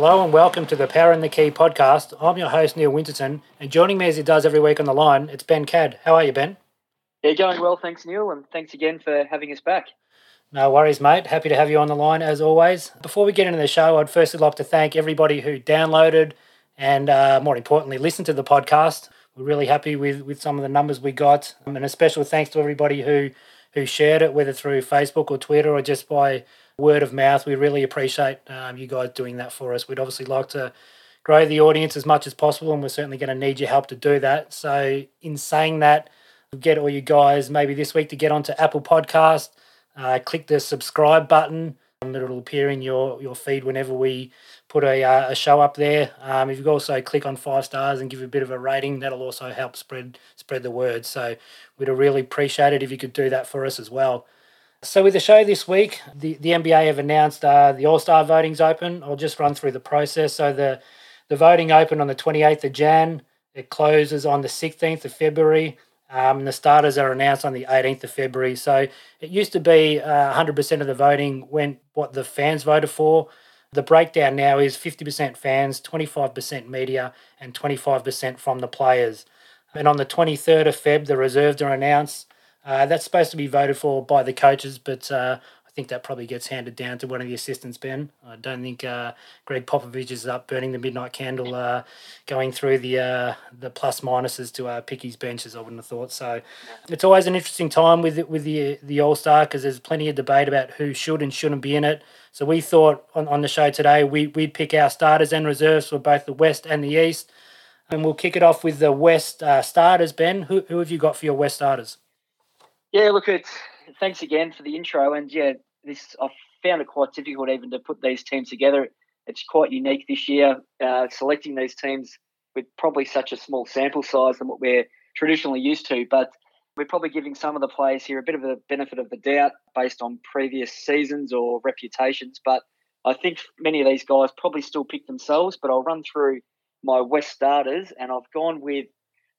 Hello and welcome to the Power and the Key podcast. I'm your host, Neil Winterton, and joining me as he does every week on the line, it's Ben Cad. How are you, Ben? Yeah, going well, thanks, Neil, and thanks again for having us back. No worries, mate. Happy to have you on the line as always. Before we get into the show, I'd firstly like to thank everybody who downloaded and, uh, more importantly, listened to the podcast. We're really happy with, with some of the numbers we got, um, and a special thanks to everybody who who shared it, whether through Facebook or Twitter or just by word of mouth. We really appreciate um, you guys doing that for us. We'd obviously like to grow the audience as much as possible, and we're certainly going to need your help to do that. So, in saying that, get all you guys maybe this week to get onto Apple Podcast, uh, click the subscribe button. Um, it'll appear in your, your feed whenever we put a, uh, a show up there. Um, if you also click on five stars and give a bit of a rating, that'll also help spread spread the word. So we'd really appreciate it if you could do that for us as well. So with the show this week, the, the NBA have announced uh, the All Star voting's open. I'll just run through the process. So the the voting opened on the 28th of Jan. It closes on the 16th of February. Um, the starters are announced on the 18th of February. So it used to be uh, 100% of the voting went what the fans voted for. The breakdown now is 50% fans, 25% media, and 25% from the players. And on the 23rd of Feb, the reserves are announced. Uh, that's supposed to be voted for by the coaches, but uh, I think that probably gets handed down to one of the assistants, Ben. I don't think uh, Gregg Popovich is up burning the midnight candle, uh, going through the uh, the plus minuses to uh, pick his benches. I wouldn't have thought so. It's always an interesting time with with the the All Star because there's plenty of debate about who should and shouldn't be in it. So we thought on, on the show today we we'd pick our starters and reserves for both the West and the East, and we'll kick it off with the West starters. Ben, who who have you got for your West starters? Yeah, look, it's thanks again for the intro. And yeah, this I found it quite difficult even to put these teams together. It's quite unique this year, uh, selecting these teams with probably such a small sample size than what we're traditionally used to. But we're probably giving some of the players here a bit of a benefit of the doubt based on previous seasons or reputations. But I think many of these guys probably still pick themselves. But I'll run through my West starters, and I've gone with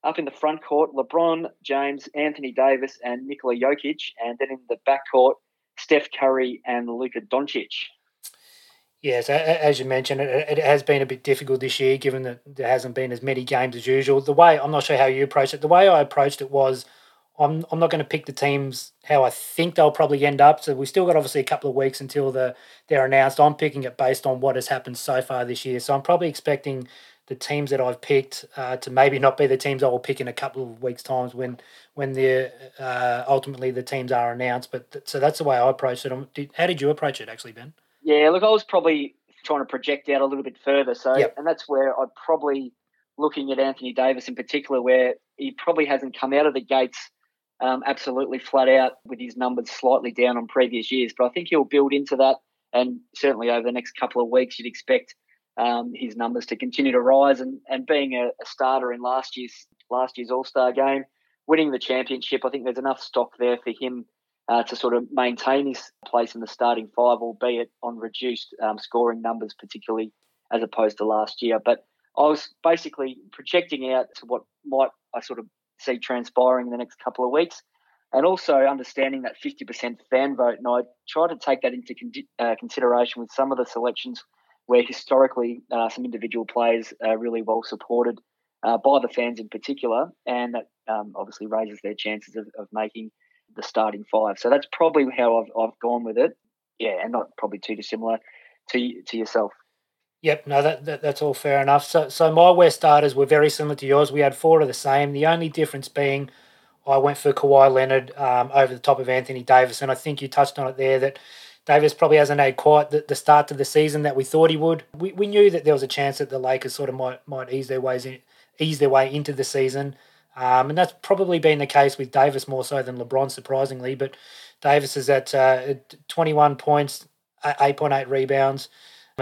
up in the front court, LeBron James, Anthony Davis, and Nikola Jokic, and then in the back court, Steph Curry and Luka Doncic. Yes, as you mentioned, it, has been a bit difficult this year, given that there hasn't been as many games as usual. The way I'm not sure how you approached it. The way I approached it was, I'm I'm not going to pick the teams how I think they'll probably end up. So we still got obviously a couple of weeks until the they're announced. I'm picking it based on what has happened so far this year. So I'm probably expecting the teams that I've picked uh, to maybe not be the teams I will pick in a couple of weeks' times when when the uh, ultimately the teams are announced. But th- so that's the way I approached it. Did, how did you approach it, actually, Ben? Yeah, look, I was probably trying to project out a little bit further. So, yep. and that's where I'd probably looking at Anthony Davis in particular, where he probably hasn't come out of the gates um, absolutely flat out with his numbers slightly down on previous years. But I think he'll build into that, and certainly over the next couple of weeks, you'd expect um, his numbers to continue to rise. And, and being a, a starter in last year's last year's All Star game, winning the championship, I think there's enough stock there for him uh, to sort of maintain his place in the starting five, albeit on reduced um, scoring numbers, particularly as opposed to last year. But I was basically projecting out to what might I sort of see transpiring in the next couple of weeks. And also understanding that 50% fan vote. And I try to take that into con- uh, consideration with some of the selections where historically uh, some individual players are really well supported uh, by the fans in particular, and that um, obviously raises their chances of, of, making the starting five. So that's probably how I've, I've gone with it. Yeah, and not probably too dissimilar to to yourself. Yep, no, that, that that's all fair enough. So, so my West starters were very similar to yours. We had four of the same. The only difference being, I went for Kawhi Leonard um, over the top of Anthony Davis, and I think you touched on it there that Davis probably hasn't had quite the, the start to the season that we thought he would. We, we knew that there was a chance that the Lakers sort of might might ease their ways in, ease their way into the season, um, and that's probably been the case with Davis more so than LeBron, surprisingly. But Davis is at uh, 21 points, 8.8 rebounds,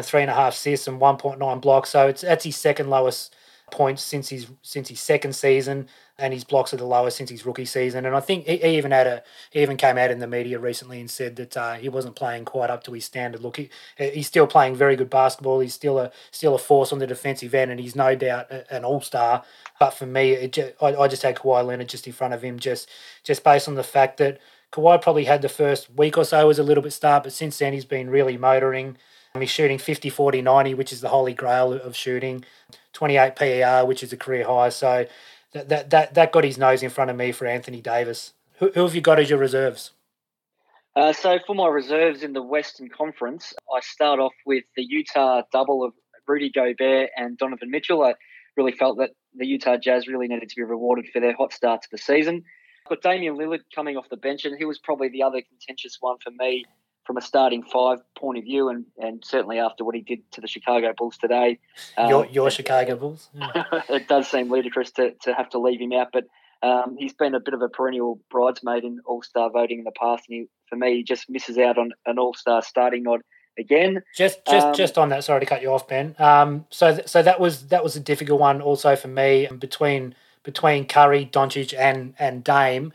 three and a half assists, and 1.9 blocks. So it's that's his second lowest points since his since his second season, and his blocks are the lowest since his rookie season. And I think he, he even had a he even came out in the media recently and said that uh, he wasn't playing quite up to his standard. Look, he, he's still playing very good basketball. He's still a still a force on the defensive end, and he's no doubt an all star. But for me, it just, I, I just had Kawhi Leonard just in front of him, just just based on the fact that Kawhi probably had the first week or so was a little bit start, but since then he's been really motoring. He's shooting 50, 40, 90, which is the holy grail of shooting. 28 PER, which is a career high. So that, that, that, that got his nose in front of me for Anthony Davis. Who, who have you got as your reserves? Uh, so for my reserves in the Western Conference, I start off with the Utah double of Rudy Gobert and Donovan Mitchell. I really felt that the Utah Jazz really needed to be rewarded for their hot start to the season. But Damian Lillard coming off the bench, and he was probably the other contentious one for me from a starting five point of view, and, and certainly after what he did to the Chicago Bulls today. Your, um, your Chicago Bulls? Yeah. it does seem ludicrous to, to have to leave him out, but um, he's been a bit of a perennial bridesmaid in All Star voting in the past, and he, for me, he just misses out on an All Star starting nod again. Just just um, just on that, sorry to cut you off, Ben. Um, so th- so that was that was a difficult one also for me between between Curry, Doncic, and and Dame.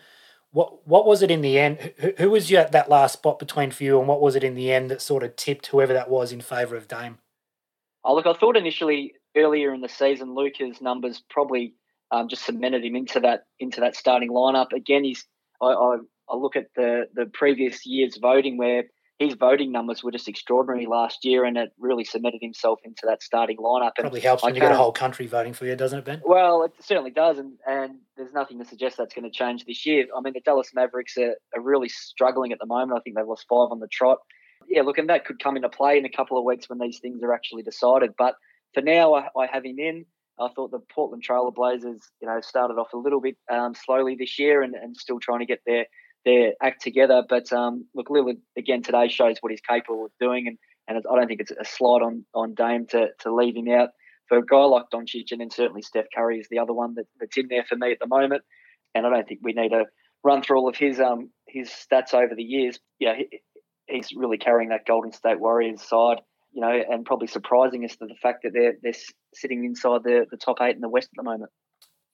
What what was it in the end? Who, who was you at that last spot between for you, and what was it in the end that sort of tipped whoever that was in favour of Dame? Oh, look, I thought initially earlier in the season, Luka's numbers probably um, just cemented him into that into that starting lineup. Again, he's I, I, I look at the the previous year's voting where his voting numbers were just extraordinary last year, and it really cemented himself into that starting lineup. And Probably helps when you got a whole country voting for you, doesn't it, Ben? Well, it certainly does, and, and there's nothing to suggest that's going to change this year. I mean, the Dallas Mavericks are, are really struggling at the moment. I think they've lost five on the trot. Yeah, look, and that could come into play in a couple of weeks when these things are actually decided. But for now, I, I have him in. I thought the Portland Trailblazers, you know, started off a little bit um, slowly this year and, and still trying to get their their act together. But um, look, Lillard again today shows what he's capable of doing, and, and I don't think it's a slide on on Dame to to leave him out for a guy like Doncic, and then certainly Steph Curry is the other one that, that's in there for me at the moment. And I don't think we need to run through all of his um his stats over the years. Yeah, he, he's really carrying that Golden State Warriors side. You know, and probably surprising us to the fact that they're they're sitting inside the, the top eight in the West at the moment.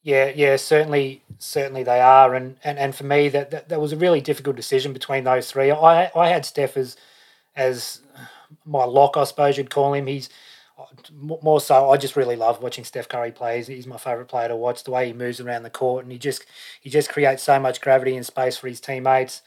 Yeah, yeah, certainly, certainly they are, and and, and for me that, that that was a really difficult decision between those three. I I had Steph as as my lock, I suppose you'd call him. He's more so. I just really love watching Steph Curry play. He's, he's my favorite player to watch. The way he moves around the court, and he just he just creates so much gravity and space for his teammates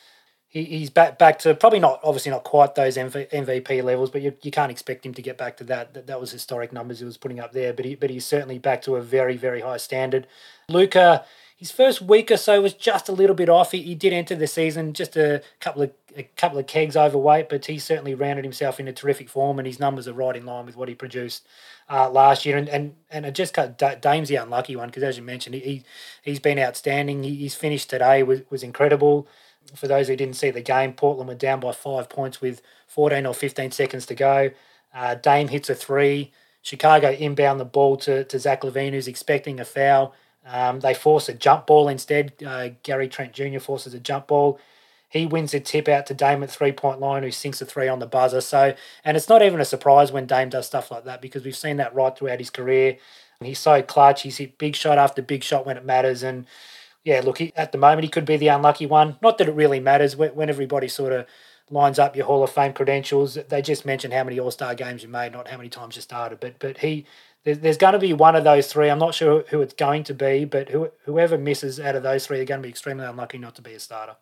he, he's back back to probably not obviously not quite those MV, MVP levels, but you, you can't expect him to get back to that. that. That was historic numbers he was putting up there, but he but he's certainly back to a very very high standard. Luka. his first week or so was just a little bit off. He, he did enter the season just a couple of a couple of kegs overweight, but he certainly rounded himself into terrific form, and his numbers are right in line with what he produced uh, last year. And and and it just cut Dame's the unlucky one because as you mentioned, he he's been outstanding. He, he's finished today was was incredible for those who didn't see the game, Portland were down by five points with 14 or 15 seconds to go. Uh, Dame hits a three. Chicago inbound the ball to, to Zach LaVine, who's expecting a foul. Um, they force a jump ball instead. Uh, Gary Trent Jr. forces a jump ball. He wins a tip out to Dame at three point line, who sinks a three on the buzzer. So, and it's not even a surprise when Dame does stuff like that because we've seen that right throughout his career. He's so clutch. He's hit big shot after big shot when it matters, and yeah, look, he, at the moment he could be the unlucky one. Not that it really matters when, when everybody sort of lines up your Hall of Fame credentials. They just mention how many All Star games you made, not how many times you started. But but he, there's, going to be one of those three. I'm not sure who it's going to be, but who, whoever misses out of those three are going to be extremely unlucky not to be a starter.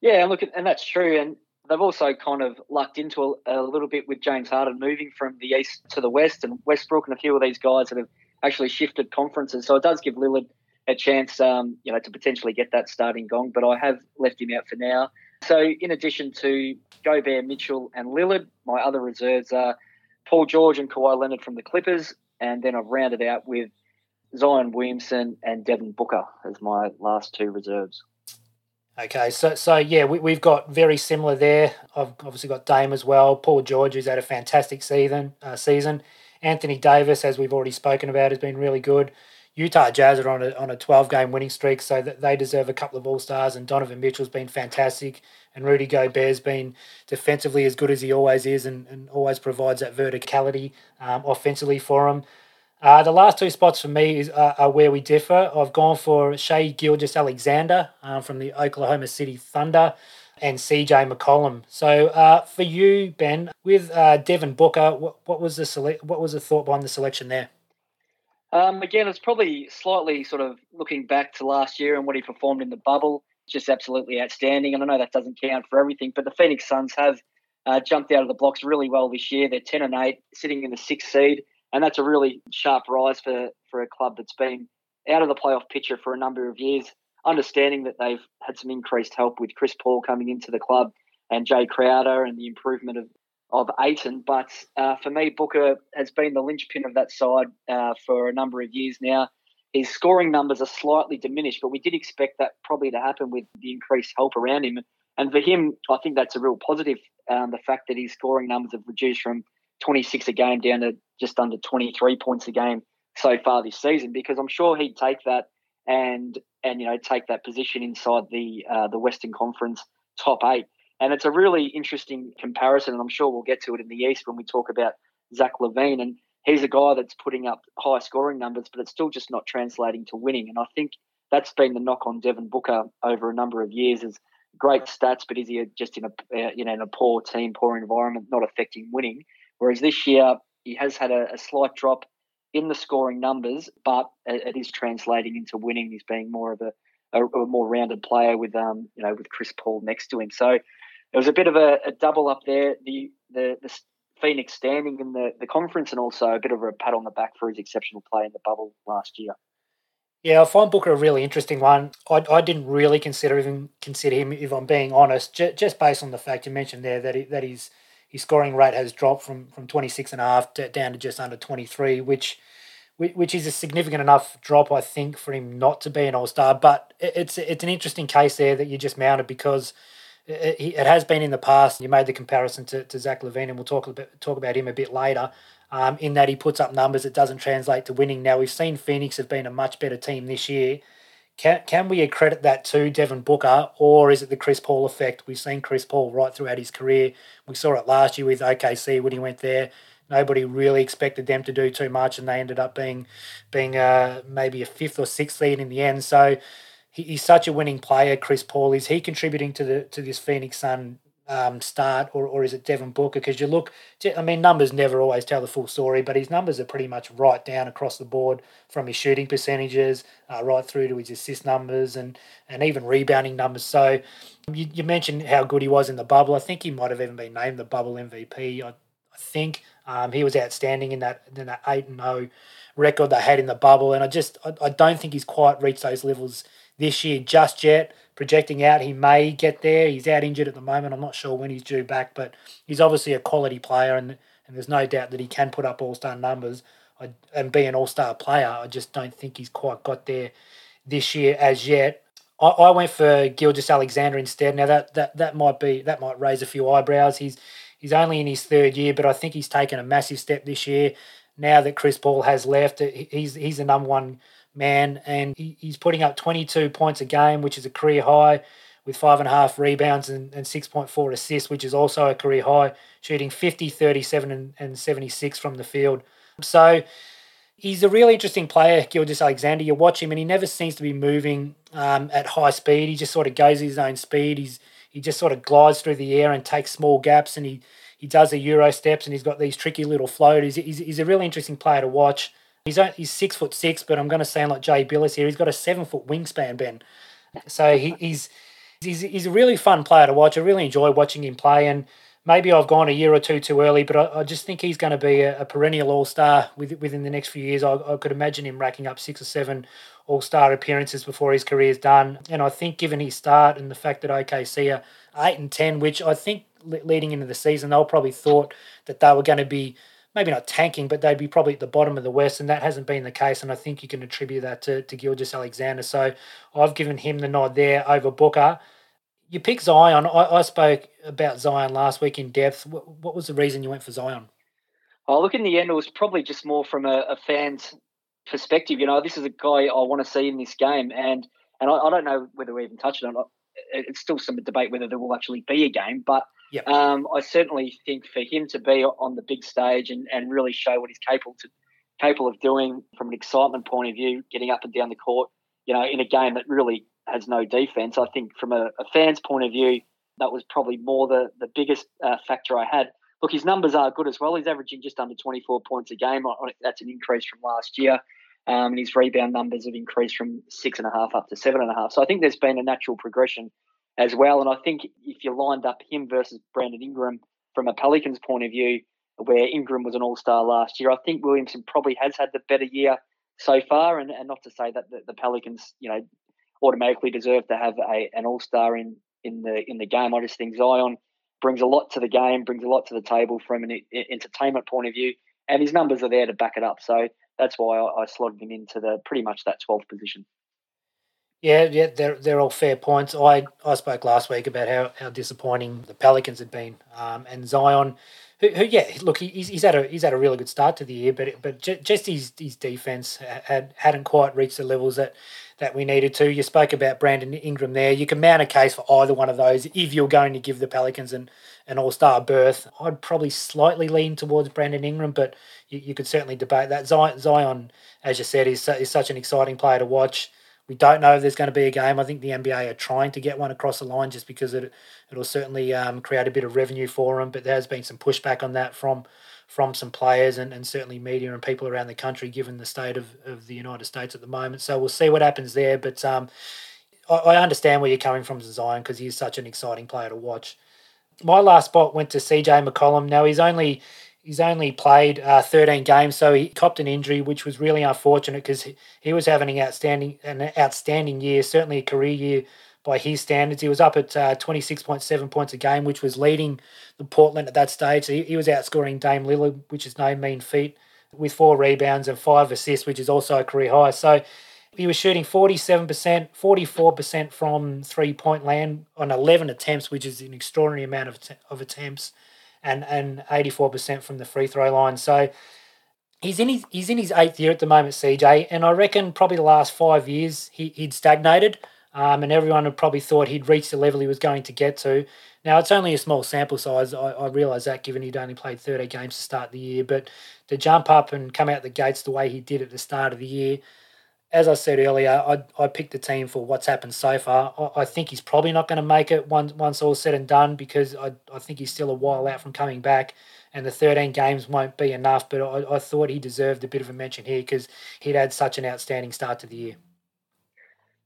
Yeah, and look, and that's true. And they've also kind of lucked into a, a, little bit with James Harden moving from the east to the west, and Westbrook and a few of these guys that have actually shifted conferences. So it does give Lillard a chance, um, you know, to potentially get that starting gong. But I have left him out for now. So in addition to Gobert, Mitchell, and Lillard, my other reserves are Paul George and Kawhi Leonard from the Clippers, and then I've rounded out with Zion Williamson and Devin Booker as my last two reserves. Okay, so so yeah, we, we've got very similar there. I've obviously got Dame as well. Paul George, who's had a fantastic season. Uh, season. Anthony Davis, as we've already spoken about, has been really good. Utah Jazz are on a on a 12 game winning streak, so that they deserve a couple of All Stars. And Donovan Mitchell's been fantastic, and Rudy Gobert's been defensively as good as he always is, and, and always provides that verticality um, offensively for him. Uh, the last two spots for me is, uh, are where we differ. I've gone for Shai Gilgeous-Alexander uh, from the Oklahoma City Thunder and CJ McCollum. So uh, for you, Ben, with uh, Devin Booker, what, what was the sele- what was the thought behind the selection there? Um, again, it's probably slightly sort of looking back to last year and what he performed in the bubble. It's just absolutely outstanding. And I know that doesn't count for everything, but the Phoenix Suns have uh, jumped out of the blocks really well this year. They're 10 and 8, sitting in the sixth seed. And that's a really sharp rise for, for a club that's been out of the playoff picture for a number of years. Understanding that they've had some increased help with Chris Paul coming into the club and Jay Crowder and the improvement of, of Ayton. But uh, for me, Booker has been the linchpin of that side uh, for a number of years now. His scoring numbers are slightly diminished, but we did expect that probably to happen with the increased help around him. And for him, I think that's a real positive. Um, the fact that his scoring numbers have reduced from 26 a game down to just under 23 points a game so far this season, because I'm sure he'd take that and and you know take that position inside the uh, the Western Conference top eight. And it's a really interesting comparison, and I'm sure we'll get to it in the East when we talk about Zach LaVine. And he's a guy that's putting up high scoring numbers, but it's still just not translating to winning. And I think that's been the knock on Devin Booker over a number of years is great stats, but is he just in a uh, you know in a poor team, poor environment, not affecting winning? Whereas this year he has had a, a slight drop in the scoring numbers, but it, is translating into winning. He's being more of a, a, a, more rounded player with um you know with Chris Paul next to him. So it was a bit of a, a double up there. The the the Phoenix standing in the, the conference and also a bit of a pat on the back for his exceptional play in the bubble last year. Yeah, I find Booker a really interesting one. I, I didn't really consider even consider him, if I'm being honest, j- just based on the fact you mentioned there that he, that his his scoring rate has dropped from from 26 and a half to, down to just under 23, which which is a significant enough drop, I think, for him not to be an All Star. But it's it's an interesting case there that you just mounted because it, it, has been in the past. You made the comparison to, to Zach LaVine, and we'll talk a bit, talk about him a bit later. Um, in that he puts up numbers that doesn't translate to winning. Now we've seen Phoenix have been a much better team this year. Can can we accredit that to Devin Booker, or is it the Chris Paul effect? We've seen Chris Paul right throughout his career. We saw it last year with OKC when he went there. Nobody really expected them to do too much, and they ended up being being uh, maybe a fifth or sixth seed in the end. So he, he's such a winning player, Chris Paul. Is he contributing to the to this Phoenix Sun um, start, or, or is it Devin Booker? Because you look, I mean, numbers never always tell the full story, but his numbers are pretty much right down across the board from his shooting percentages uh, right through to his assist numbers and, and even rebounding numbers. So you, you mentioned how good he was in the bubble. I think he might have even been named the bubble MVP. I, I think um, he was outstanding in that in that eight and zero oh record they had in the bubble, and I just I, I don't think he's quite reached those levels this year just yet. Projecting out, he may get there. He's out injured at the moment. I'm not sure when he's due back, but he's obviously a quality player, and and there's no doubt that he can put up all star numbers and be an all star player. I just don't think he's quite got there this year as yet. I, I went for Gilgeous-Alexander instead. Now that, that that might be that might raise a few eyebrows. He's he's only in his third year, but I think he's taken a massive step this year. Now that Chris Paul has left, he's he's the number one man, and he, he's putting up 22 points a game, which is a career high, with five and a half rebounds and, and 6.4 assists, which is also a career high, shooting 50, 37, and, and 76 from the field. So he's a really interesting player, Gilgeous-Alexander. You watch him, and he never seems to be moving um, at high speed. He just sort of goes his own speed. He's he just sort of glides through the air and takes small gaps, and he he does the euro steps, and he's got these tricky little floaters. He's, he's a really interesting player to watch. He's only, he's six foot six, but I'm going to sound like Jay Bilas here. He's got a seven foot wingspan, Ben. So he, he's he's he's a really fun player to watch. I really enjoy watching him play, and maybe I've gone a year or two too early, but I, I just think he's going to be a, a perennial All Star with, within the next few years. I, I could imagine him racking up six or seven All Star appearances before his career's done. And I think, given his start and the fact that OKC are eight and ten, which I think leading into the season they'll probably thought that they were going to be maybe not tanking, but they'd be probably at the bottom of the West, and that hasn't been the case. And I think you can attribute that to, to Gilgeous-Alexander. So I've given him the nod there over Booker. You pick Zion. I, I spoke about Zion last week in depth. What, what, was the reason you went for Zion? Oh, look, in the end, it was probably just more from a, a fan's perspective. You know, this is a guy I want to see in this game, and and I, I don't know whether we even touched on it. It's still some debate whether there will actually be a game, but Yep. Um, I certainly think for him to be on the big stage and, and really show what he's capable to capable of doing from an excitement point of view, getting up and down the court, you know, in a game that really has no defense. I think from a, a fan's point of view, that was probably more the the biggest uh, factor I had. Look, his numbers are good as well. He's averaging just under 24 points a game. That's an increase from last year. um, and his rebound numbers have increased from six and a half up to seven and a half. So I think there's been a natural progression as well. And I think if you lined up him versus Brandon Ingram from a Pelicans point of view, where Ingram was an all star last year, I think Williamson probably has had the better year so far. And, and not to say that the, the Pelicans, you know, automatically deserve to have a, an all star in, in the in the game. I just think Zion brings a lot to the game, brings a lot to the table from an entertainment point of view, and his numbers are there to back it up. So that's why I, I slotted him into the pretty much that 12th position. Yeah, yeah, they're they're all fair points. I, I spoke last week about how, how disappointing the Pelicans had been, um, and Zion, who, who yeah, look, he's, he's had a he's had a really good start to the year, but but just his his defense had hadn't quite reached the levels that that we needed to. You spoke about Brandon Ingram there. You can mount a case for either one of those if you're going to give the Pelicans an, an all star berth. I'd probably slightly lean towards Brandon Ingram, but you, you could certainly debate that. Zion, as you said, is, is such an exciting player to watch. We don't know if there's going to be a game. I think the NBA are trying to get one across the line just because it it'll certainly um, create a bit of revenue for them. But there has been some pushback on that from from some players and, and certainly media and people around the country, given the state of, of the United States at the moment. So we'll see what happens there. But um, I, I understand where you're coming from, Zion, because he's such an exciting player to watch. My last spot went to CJ McCollum. Now he's only he's only played uh, 13 games, so he copped an injury, which was really unfortunate because he, he was having an outstanding an outstanding year, certainly a career year by his standards. He was up at uh, 26.7 points a game, which was leading the Portland at that stage. He, he was outscoring Dame Lillard, which is no mean feat, with four rebounds and five assists, which is also a career high. So he was shooting 47%, 44% from three point land on 11 attempts, which is an extraordinary amount of, of attempts, and, and 84% from the free throw line. So he's in his he's in his eighth year at the moment, CJ, and I reckon probably the last five years he, he'd stagnated um, and everyone had probably thought he'd reached the level he was going to get to. Now, it's only a small sample size. I, I realise that given he'd only played 30 games to start the year, but to jump up and come out the gates the way he did at the start of the year, as I said earlier, I, I picked the team for what's happened so far. I, I think he's probably not going to make it once, once all said and done because I, I think he's still a while out from coming back and the 13 games won't be enough. But I, I thought he deserved a bit of a mention here because he'd had such an outstanding start to the year.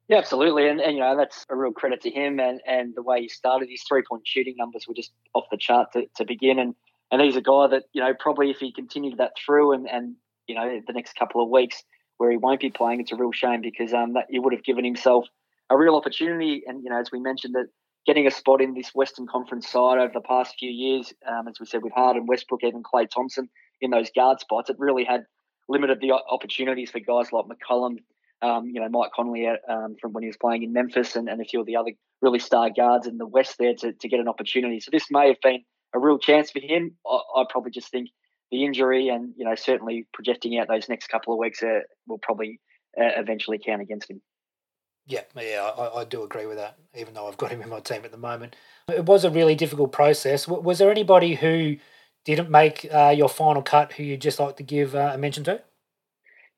Yeah, absolutely, and, and you know that's a real credit to him and, and the way he started. His three point shooting numbers were just off the chart to, to begin, and and he's a guy that you know probably if he continued that through and and you know the next couple of weeks where he won't be playing, it's a real shame because um that he would have given himself a real opportunity, and you know as we mentioned that getting a spot in this Western Conference side over the past few years, um, as we said with Harden, Westbrook, even Klay Thompson in those guard spots, it really had limited the opportunities for guys like McCollum um, you know, Mike Conley um, from when he was playing in Memphis and, and a few of the other really star guards in the West there to, to get an opportunity. So this may have been a real chance for him. I, I probably just think the injury and, you know, certainly projecting out those next couple of weeks uh, will probably uh, eventually count against him. Yeah, yeah, I, I, do agree with that, even though I've got him in my team at the moment. It was a really difficult process. Was there anybody who didn't make uh, your final cut who you'd just like to give uh, a mention to?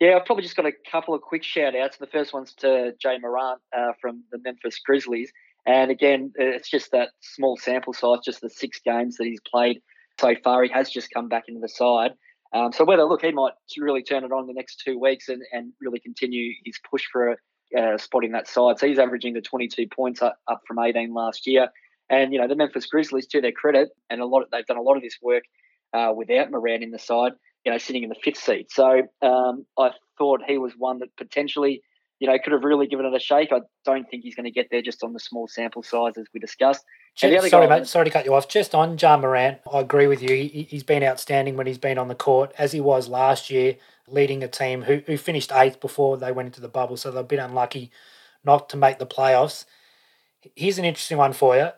Yeah, I've probably just got a couple of quick shout outs. The first one's to Ja Morant uh, from the Memphis Grizzlies. And again, it's just that small sample size, just the six games that he's played so far. He has just come back into the side. Um, so whether, look, he might really turn it on the next two weeks and, and really continue his push for a, uh, spot in that side. So he's averaging the 22 points up, up from 18 last year. And, you know, the Memphis Grizzlies, to their credit, and a lot of, they've done a lot of this work uh, without Morant in the side, you know, sitting in the fifth seat. So um, I thought he was one that potentially, you know, could have really given it a shake. I don't think he's going to get there just on the small sample size as we discussed. Just, sorry, mate. Sorry to cut you off. Just on Ja Morant, I agree with you. He, has been outstanding when he's been on the court, as he was last year, leading a team who, who finished eighth before they went into the bubble. So they're a bit unlucky not to make the playoffs. Here's an interesting one for you.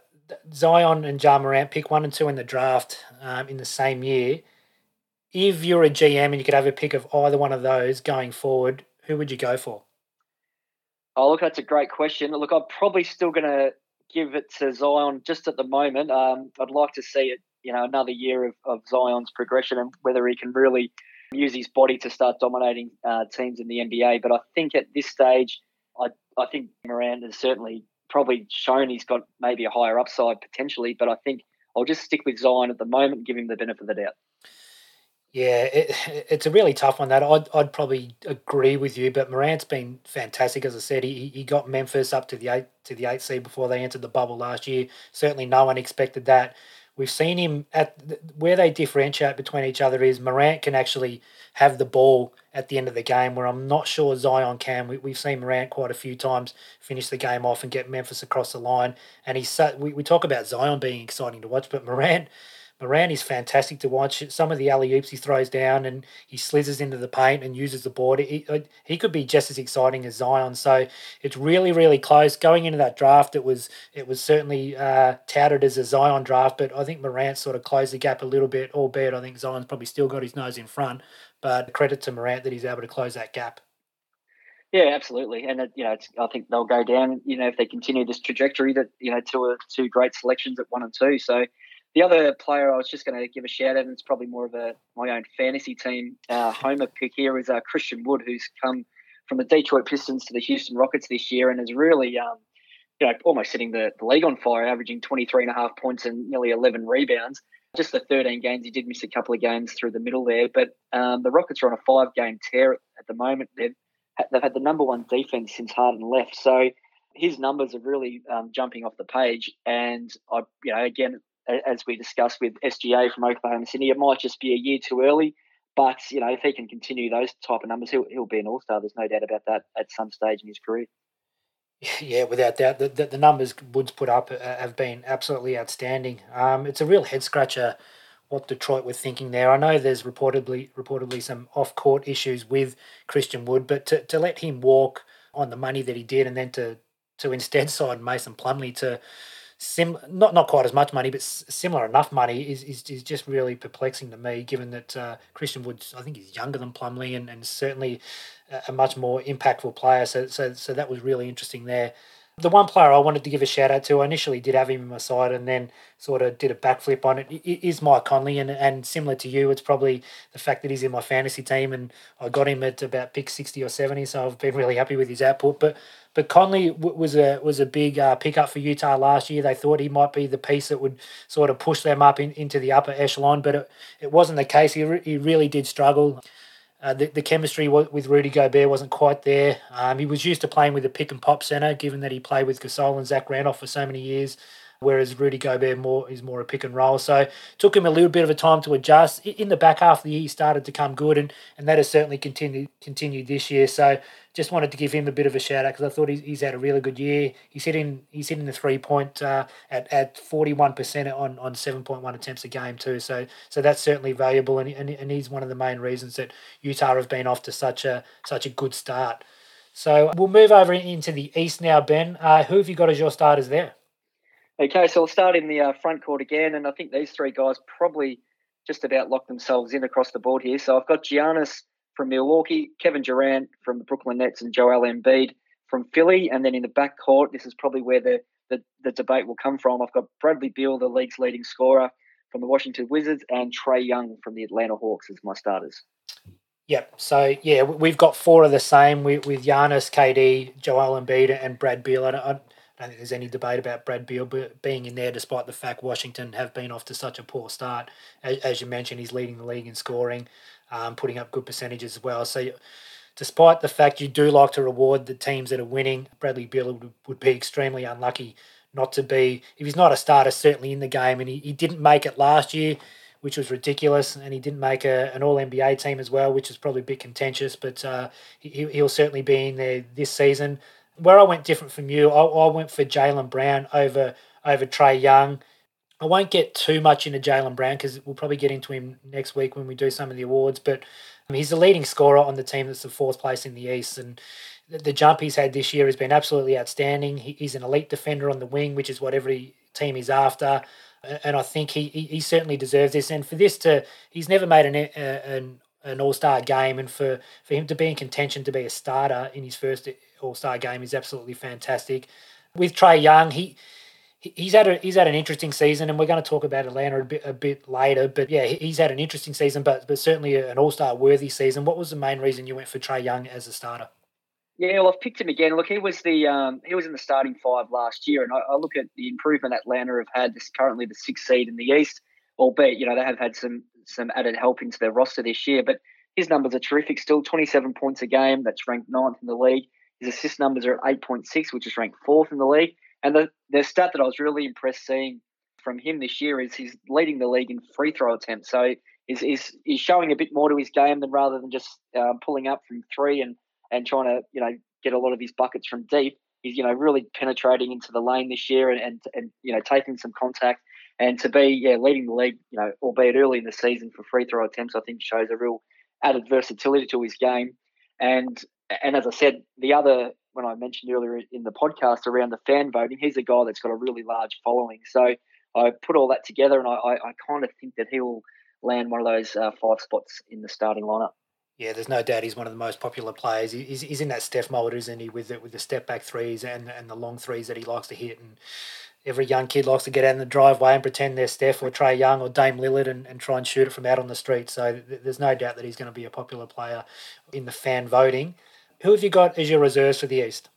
Zion and Ja Morant pick one and two in the draft um, in the same year if you're a GM and you could have a pick of either one of those going forward, who would you go for? Oh, look, that's a great question. Look, I'm probably still going to give it to Zion just at the moment. Um, I'd like to see it, you know, another year of, of Zion's progression and whether he can really use his body to start dominating uh, teams in the NBA. But I think at this stage, I, I think Morant has certainly probably shown he's got maybe a higher upside potentially. But I think I'll just stick with Zion at the moment give him the benefit of the doubt. Yeah, it, it's a really tough one. That I'd, I'd probably agree with you, but Morant's been fantastic. As I said, he, he got Memphis up to the eight to the eight seed before they entered the bubble last year. Certainly, no one expected that. We've seen him at where they differentiate between each other is Morant can actually have the ball at the end of the game, where I'm not sure Zion can. We, we've seen Morant quite a few times finish the game off and get Memphis across the line, and he's we, we talk about Zion being exciting to watch, but Morant Morant is fantastic to watch. Some of the alley oops he throws down and he slithers into the paint and uses the board. He, uh, he could be just as exciting as Zion. So it's really, really close. Going into that draft, it was it was certainly uh, touted as a Zion draft, but I think Morant sort of closed the gap a little bit, albeit I think Zion's probably still got his nose in front. But credit to Morant that he's able to close that gap. Yeah, absolutely, and you know, I think they'll go down. You know, if they continue this trajectory, that you know, two two great selections at one and two. So the other player I was just going to give a shout out, and it's probably more of a my own fantasy team uh, homer pick here, is uh, Christian Wood, who's come from the Detroit Pistons to the Houston Rockets this year and has really, um, you know, almost setting the, the league on fire, averaging 23 and a half points and nearly 11 rebounds. Just the 13 games, he did miss a couple of games through the middle there, but um, the Rockets are on a five game tear at the moment. They've, they've had the number one defense since Harden left. So his numbers are really um, jumping off the page. And I, you know, again, as we discussed with SGA from Oklahoma City, it might just be a year too early. But you know, if he can continue those type of numbers, he'll, he'll be an all star. There's no doubt about that at some stage in his career. Yeah, without doubt, the, the, the numbers Woods put up uh, have been absolutely outstanding. Um, it's a real head scratcher what Detroit were thinking there. I know there's reportedly reportedly some off court issues with Christian Wood, but to, to let him walk on the money that he did, and then to to instead sign Mason Plumlee to sim not not quite as much money, but similar enough money is, is, is just really perplexing to me. Given that uh, Christian Woods, I think he's younger than Plumlee and, and certainly a much more impactful player. So so so that was really interesting there the one player I wanted to give a shout out to, I initially did have him in my side and then sort of did a backflip on it, is Mike Conley. And, and similar to you, it's probably the fact that he's in my fantasy team and I got him at about pick 60 or 70. So I've been really happy with his output. But but Conley was a was a big uh, pickup for Utah last year. They thought he might be the piece that would sort of push them up in, into the upper echelon, but it, it wasn't the case. He, re- he really did struggle. Uh, the, the chemistry with Rudy Gobert wasn't quite there. Um, he was used to playing with a pick and pop center, given that he played with Gasol and Zach Randolph for so many years, whereas Rudy Gobert more is more a pick and roll. So took him a little bit of a time to adjust. In the back half of the year, he started to come good, and, and that has certainly continued continued this year. So just wanted to give him a bit of a shout out because I thought he's, he's had a really good year. He's hitting he's hitting the three point uh, at at forty one percent on on seven point one attempts a game too. So so that's certainly valuable, and, and and he's one of the main reasons that Utah have been off to such a such a good start. So we'll move over into the East now, Ben. Uh, who have you got as your starters there? Okay, so we'll start in the uh, front court again, and I think these three guys probably just about locked themselves in across the board here. So I've got Giannis from Milwaukee, Kevin Durant from the Brooklyn Nets, and Joel Embiid from Philly. And then in the back court, this is probably where the, the, the debate will come from. I've got Bradley Beal, the league's leading scorer from the Washington Wizards, and Trae Young from the Atlanta Hawks as my starters. Yep. So yeah, we've got four of the same with, with Giannis, KD, Joel Embiid, and Brad Beal. I don't, I don't think there's any debate about Brad Beal being in there, despite the fact Washington have been off to such a poor start. As, as you mentioned, he's leading the league in scoring um, putting up good percentages as well. So, despite the fact you do like to reward the teams that are winning, Bradley Beal would, would be extremely unlucky not to be, if he's not a starter, certainly in the game. And he, he didn't make it last year, which was ridiculous. And he didn't make a, an All NBA team as well, which is probably a bit contentious. But uh, he, he'll certainly be in there this season. Where I went different from you, I, I went for Jaylen Brown over over Trae Young. I won't get too much into Jaylen Brown because we'll probably get into him next week when we do some of the awards. But um, he's the leading scorer on the team that's the fourth place in the East. And the, the jump he's had this year has been absolutely outstanding. He, he's an elite defender on the wing, which is what every team is after. And I think he, he, he certainly deserves this. And for this to, he's never made an, an, an all star game. And for, for him to be in contention to be a starter in his first all star game is absolutely fantastic. With Trey Young, he he's had a he's had an interesting season, and we're going to talk about Atlanta a bit a bit later. But yeah, he's had an interesting season, but but certainly an All Star worthy season. What was the main reason you went for Trae Young as a starter? Yeah, well, I've picked him again. Look, he was the um, he was in the starting five last year, and I, I look at the improvement Atlanta have had. This currently the sixth seed in the East, albeit you know they have had some some added help into their roster this year. But his numbers are terrific still 27 points a game. That's ranked ninth in the league. His assist numbers are at 8.6, which is ranked fourth in the league. And the, the stat that I was really impressed seeing from him this year is he's leading the league in free throw attempts. So he's, he's, he's showing a bit more to his game than rather than just um, pulling up from three and, and trying to, you know, get a lot of his buckets from deep. He's, you know, really penetrating into the lane this year and, and, and you know, taking some contact. And to be, yeah, leading the league, you know, albeit early in the season for free throw attempts, I think shows a real added versatility to his game. And and as I said, the other when I mentioned earlier in the podcast around the fan voting, he's a guy that's got a really large following. So I put all that together, and I, I, I kind of think that he'll land one of those uh, five spots in the starting lineup. Yeah, there's no doubt he's one of the most popular players. He's, he's in that Steph mold, isn't he? With the, with the step back threes and and the long threes that he likes to hit, and every young kid likes to get out in the driveway and pretend they're Steph or Trae Young or Dame Lillard and, and try and shoot it from out on the street. So th- there's no doubt that he's going to be a popular player in the fan voting. Who have you got as your reserves for the East?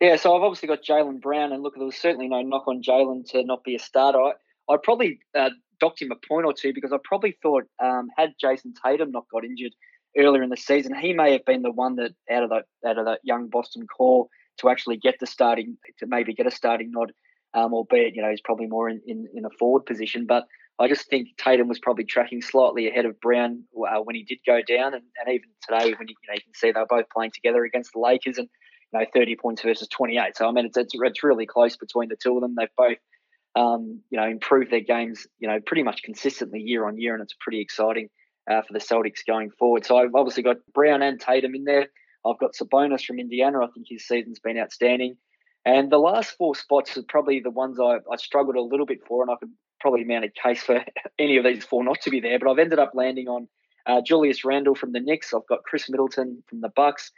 Yeah, so I've obviously got Jaylen Brown, and look, there was certainly no knock on Jaylen to not be a starter. I, I probably uh, docked him a point or two because I probably thought um, had Jayson Tatum not got injured earlier in the season, he may have been the one that out of that out of that young Boston core to actually get the starting to maybe get a starting nod um, albeit you know he's probably more in, in, in, a forward position. But I just think Tatum was probably tracking slightly ahead of Brown uh, when he did go down, and, and even today when you, you, know you can see they were both playing together against the Lakers, and you know 30 points versus 28. So I mean it's it's, it's really close between the two of them. They've both um, you know improved their games you know pretty much consistently year on year, and it's pretty exciting. Uh, for the Celtics going forward. So I've obviously got Brown and Tatum in there. I've got Sabonis from Indiana. I think his season's been outstanding. And the last four spots are probably the ones I, I struggled a little bit for, and I could probably mounted case for any of these four not to be there. But I've ended up landing on uh, Julius Randle from the Knicks. I've got Khris Middleton from the Bucks.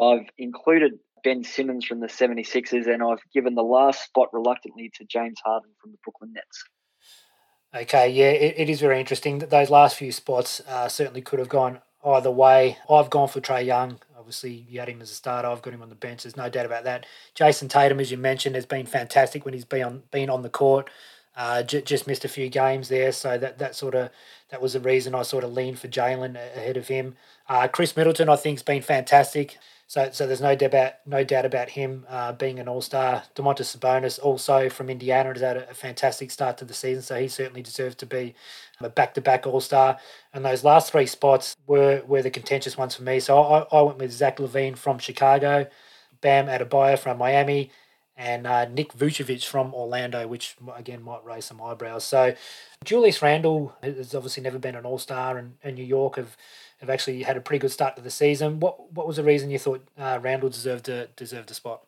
I've included Ben Simmons from the 76ers, and I've given the last spot reluctantly to James Harden from the Brooklyn Nets. Okay, yeah, it, it is very interesting that those last few spots uh, certainly could have gone either way. I've gone for Trae Young. Obviously, you had him as a starter. I've got him on the bench. There's no doubt about that. Jayson Tatum, as you mentioned, has been fantastic when he's been on been on the court. Uh, j- just missed a few games there, so that that sort of that was the reason I sort of leaned for Jaylen ahead of him. Uh, Khris Middleton, I think, has been fantastic. So, so there's no doubt no doubt about him uh, being an all star. Domantas Sabonis, also from Indiana, has had a, a, fantastic start to the season, so he certainly deserves to be a back to back all star. And those last three spots were were the contentious ones for me. So I, I went with Zach LaVine from Chicago, Bam Adebayo from Miami, and uh, Nick Vucevic from Orlando, which again might raise some eyebrows. So Julius Randle has obviously never been an all star, and, and New York have have actually had a pretty good start to the season. What what was the reason you thought uh, Randle deserved a deserved a spot?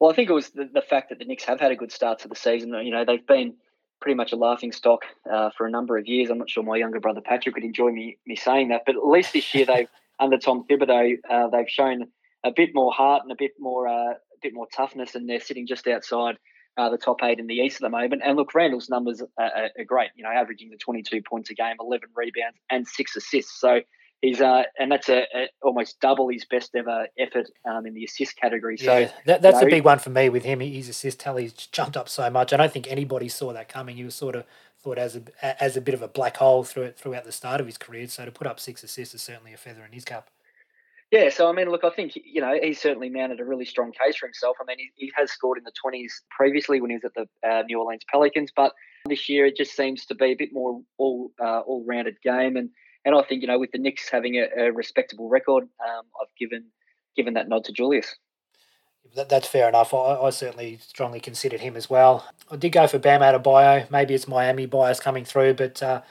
Well, I think it was the, the fact that the Knicks have had a good start to the season. You know, they've been pretty much a laughing stock uh, for a number of years. I'm not sure my younger brother Patrick would enjoy me me saying that, but at least this year they've under Tom Thibodeau uh, they've shown a bit more heart and a bit more uh, bit more toughness, and they're sitting just outside uh, the top eight in the East at the moment. And look, Randle's numbers are, are, great. You know, averaging the 22 points a game, 11 rebounds, and six assists. So He's uh, and that's a, a, almost double his best ever effort um, in the assist category. So yeah, that, that's you know, a big one for me with him. His assist tally's jumped up so much. I don't think anybody saw that coming. He was sort of thought as a as a bit of a black hole through throughout the start of his career. So to put up six assists is certainly a feather in his cap. Yeah, so I mean, look, I think you know he's certainly mounted a really strong case for himself. I mean, he, he has scored in the twenties previously when he was at the uh, New Orleans Pelicans, but this year it just seems to be a bit more all uh, all rounded game and and I think you know with the Knicks having a, a respectable record, um, I've given given that nod to Julius. That, that's fair enough. I, I, certainly strongly considered him as well. I did go for Bam Adebayo. Maybe it's Miami bias coming through, but uh,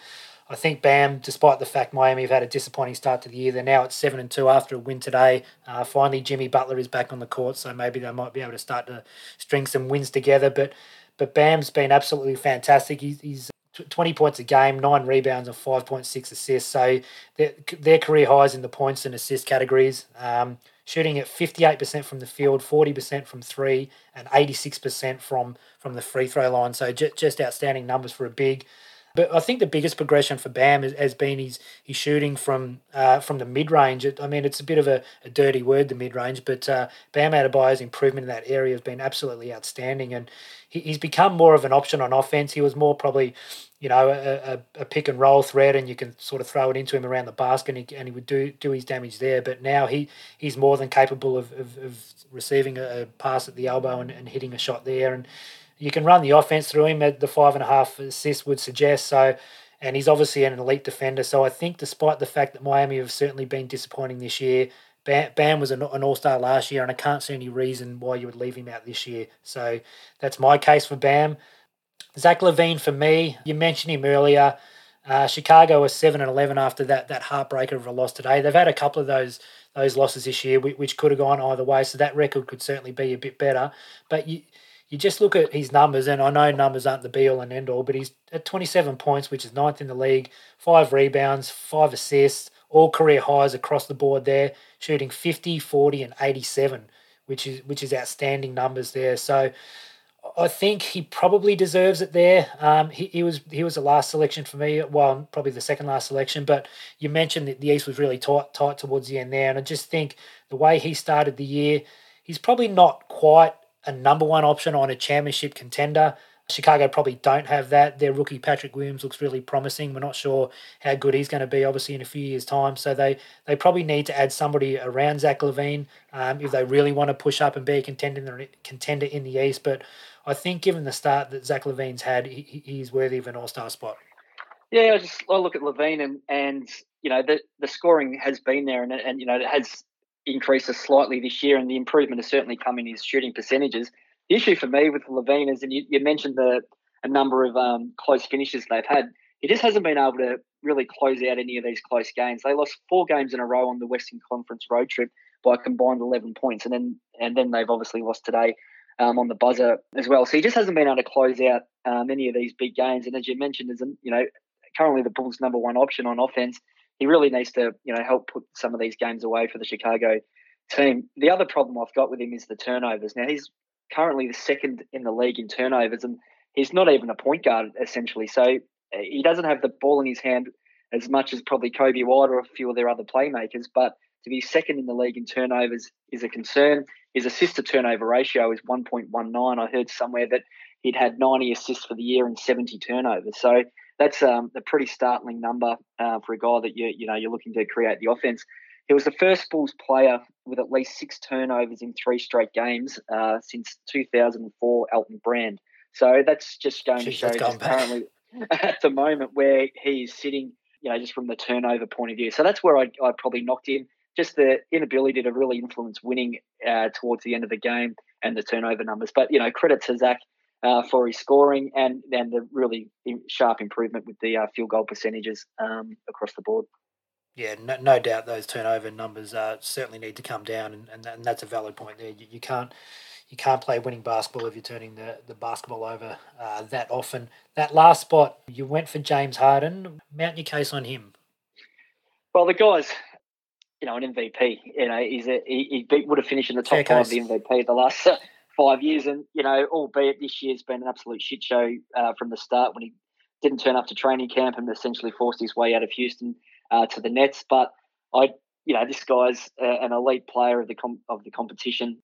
I think Bam, despite the fact Miami have had a disappointing start to the year, they're now at seven and two after a win today. Uh, finally, Jimmy Butler is back on the court, so maybe they might be able to start to string some wins together. But but Bam's been absolutely fantastic. He's, he's 20 points a game, nine rebounds, and 5.6 assists. So their, their career highs in the points and assist categories. Um, shooting at 58% from the field, 40% from three, and 86% from, from the free throw line. So just, just outstanding numbers for a big. But I think the biggest progression for Bam has, been his, his shooting from uh, from the mid range. I mean, it's a bit of a, a dirty word, the mid range, but uh, Bam Adebayo's improvement in that area has been absolutely outstanding. And he, he's become more of an option on offense. He was more probably, you know, a, a, a, pick and roll threat, and you can sort of throw it into him around the basket, and he, and he would do do his damage there. But now he he's more than capable of, of, of receiving a, a pass at the elbow and, and hitting a shot there. And you can run the offense through him at the five and a half assists would suggest. So, and he's obviously an elite defender. So I think, despite the fact that Miami have certainly been disappointing this year, Bam, was an, All Star last year, and I can't see any reason why you would leave him out this year. So that's my case for Bam. Zach LaVine for me. You mentioned him earlier. Uh, Chicago was seven and eleven after that that heartbreaker of a loss today. They've had a couple of those those losses this year, which could have gone either way. So that record could certainly be a bit better. But you you just look at his numbers, and I know numbers aren't the be all and end all, but he's at 27 points, which is ninth in the league, five rebounds, five assists, all career highs across the board there, shooting 50, 40, and 87, which is which is outstanding numbers there. So I think he probably deserves it there. Um, he, he was he was the last selection for me. Well, probably the second last selection. But you mentioned that the East was really tight tight towards the end there, and I just think the way he started the year, he's probably not quite a number one option on a championship contender. Chicago probably don't have that. Their rookie Patrick Williams looks really promising. We're not sure how good he's going to be, obviously, in a few years' time. So they, they probably need to add somebody around Zach LaVine um, if they really want to push up and be a contender in the, contender in the East. But I think, given the start that Zach LaVine's had, he, he's worthy of an All Star spot. Yeah, I just I look at LaVine and and you know the the scoring has been there and and you know it has increases slightly this year, and the improvement has certainly come in his shooting percentages. The issue for me with LaVine is, and you, you mentioned the a number of um, close finishes they've had. He just hasn't been able to really close out any of these close games. They lost four games in a row on the Western Conference road trip by a combined eleven points, and then and then they've obviously lost today um, on the buzzer as well. So he just hasn't been able to close out um, any of these big games. And as you mentioned, is you know currently the Bulls' number one option on offense he really needs to, you know, help put some of these games away for the Chicago team. The other problem I've got with him is the turnovers. Now he's currently the second in the league in turnovers, and he's not even a point guard essentially. So uh, he doesn't have the ball in his hand as much as probably Coby White or a few of their other playmakers. But to be second in the league in turnovers is a concern. His assist to turnover ratio is 1.19. I heard somewhere that he'd had 90 assists for the year and 70 turnovers. So that's um, a pretty startling number uh, for a guy that you you know you're looking to create the offense. He was the first Bulls player with at least six turnovers in three straight games uh, since 2004, Elton Brand. So that's just going Jeez, to show just currently at the moment where he is sitting, you know, just from the turnover point of view. So that's where I I probably knocked him. Just the inability to really influence winning uh, towards the end of the game and the turnover numbers. But you know, credit to Zach uh, for his scoring and and the really sharp improvement with the uh, field goal percentages um, across the board. Yeah, no, no, doubt those turnover numbers uh, certainly need to come down, and, and, that, and that's a valid point there. You, you, can't you can't play winning basketball if you're turning the, the basketball over uh, that often. That last spot, you went for James Harden. Mount your case on him. Well, the guys, you know, an MVP. You know, he's a, he, he would have finished in the top five of the MVP the last five years. And, you know, albeit this year's been an absolute shit show uh, from the start when he didn't turn up to training camp and essentially forced his way out of Houston uh, to the Nets. But I, you know, this guy's uh, an elite player of the com- of the competition.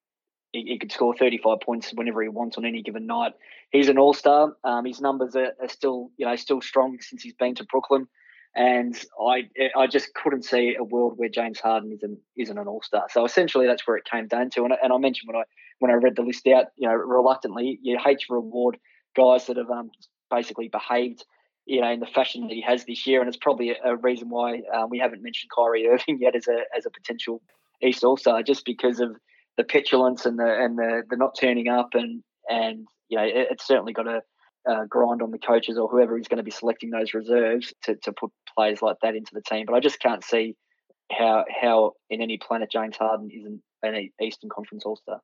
He, he, could score 35 points whenever he wants on any given night. He's an all star. Um, his numbers are, are, still, you know, still strong since he's been to Brooklyn. And I, I just couldn't see a world where James Harden isn't isn't an all star. So essentially, that's where it came down to. And, and I mentioned when I when I read the list out, you know, reluctantly, you hate to reward guys that have um, basically behaved, you know, in the fashion that he has this year, and it's probably a, a reason why um, we haven't mentioned Kyrie Irving yet as a as a potential East All Star, just because of the petulance and the and the the not turning up, and and you know, it, it's certainly got a uh, grind on the coaches or whoever is going to be selecting those reserves to, to put players like that into the team. But I just can't see how how in any planet James Harden isn't an Eastern Conference All Star.